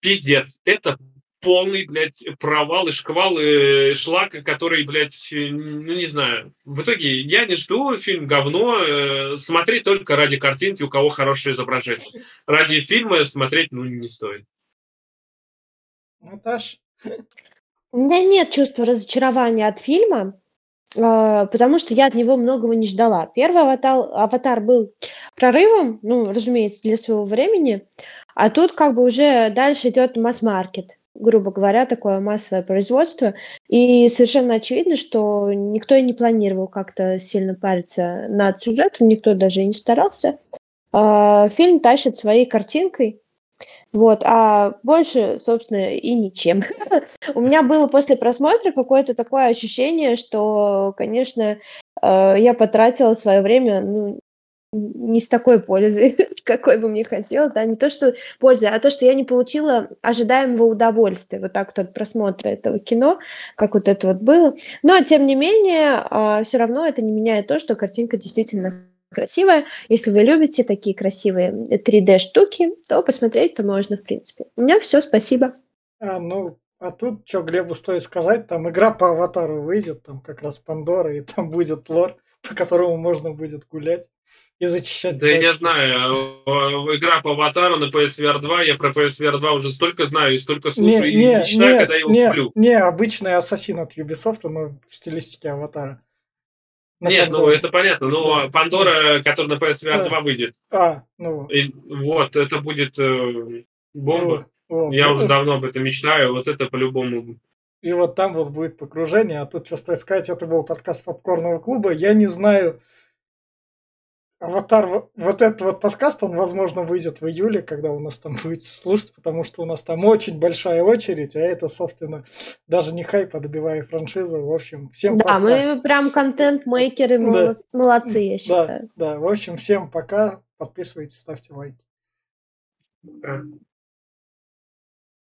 пиздец. Это полный, блядь, провал и шквал и шлак, который, блядь, ну не знаю. В итоге я не жду фильм говно, э, смотреть только ради картинки, у кого хорошее изображение. Ради фильма смотреть, ну, не стоит. Наташ? У меня нет чувства разочарования от фильма, а, потому что я от него многого не ждала. Первый аватар, аватар был прорывом, ну, разумеется, для своего времени, а тут как бы уже дальше идет масс-маркет грубо говоря, такое массовое производство. И совершенно очевидно, что никто и не планировал как-то сильно париться над сюжетом, никто даже и не старался. А, фильм тащит своей картинкой, вот, а больше, собственно, и ничем. <laughs> У меня было после просмотра какое-то такое ощущение, что, конечно, э, я потратила свое время, ну, не с такой пользой, <laughs> какой бы мне хотелось, да, не то, что польза, а то, что я не получила ожидаемого удовольствия вот так вот от просмотра этого кино, как вот это вот было. Но, тем не менее, а, все равно это не меняет то, что картинка действительно красивая. Если вы любите такие красивые 3D-штуки, то посмотреть-то можно, в принципе. У меня все, спасибо. А, ну, а тут, что Глебу стоит сказать, там игра по аватару выйдет, там как раз Пандора, и там будет лор, по которому можно будет гулять и зачищать. Да я не знаю, а, игра по аватару на PSVR 2, я про PSVR 2 уже столько знаю и столько слушаю, не, и не, читаю, не, когда его не, куплю. Не, обычный ассасин от Ubisoft, но в стилистике аватара. Нет, Pandora. ну это понятно. Ну, да. Пандора, который на PSVR 2 выйдет. А, ну. И, вот, это будет э, бомба. Ну, вот, Я вот. уже давно об этом мечтаю, вот это по-любому. И вот там вот будет погружение, а тут что сказать, это был подкаст Попкорного клуба. Я не знаю, Аватар, вот этот вот подкаст, он, возможно, выйдет в июле, когда у нас там будет слушать, потому что у нас там очень большая очередь, а это, собственно, даже не хайп, а добивая франшизу. В общем, всем да, пока. Да, мы прям контент-мейкеры, да. молодцы, я считаю. Да, да, в общем, всем пока, подписывайтесь, ставьте лайки.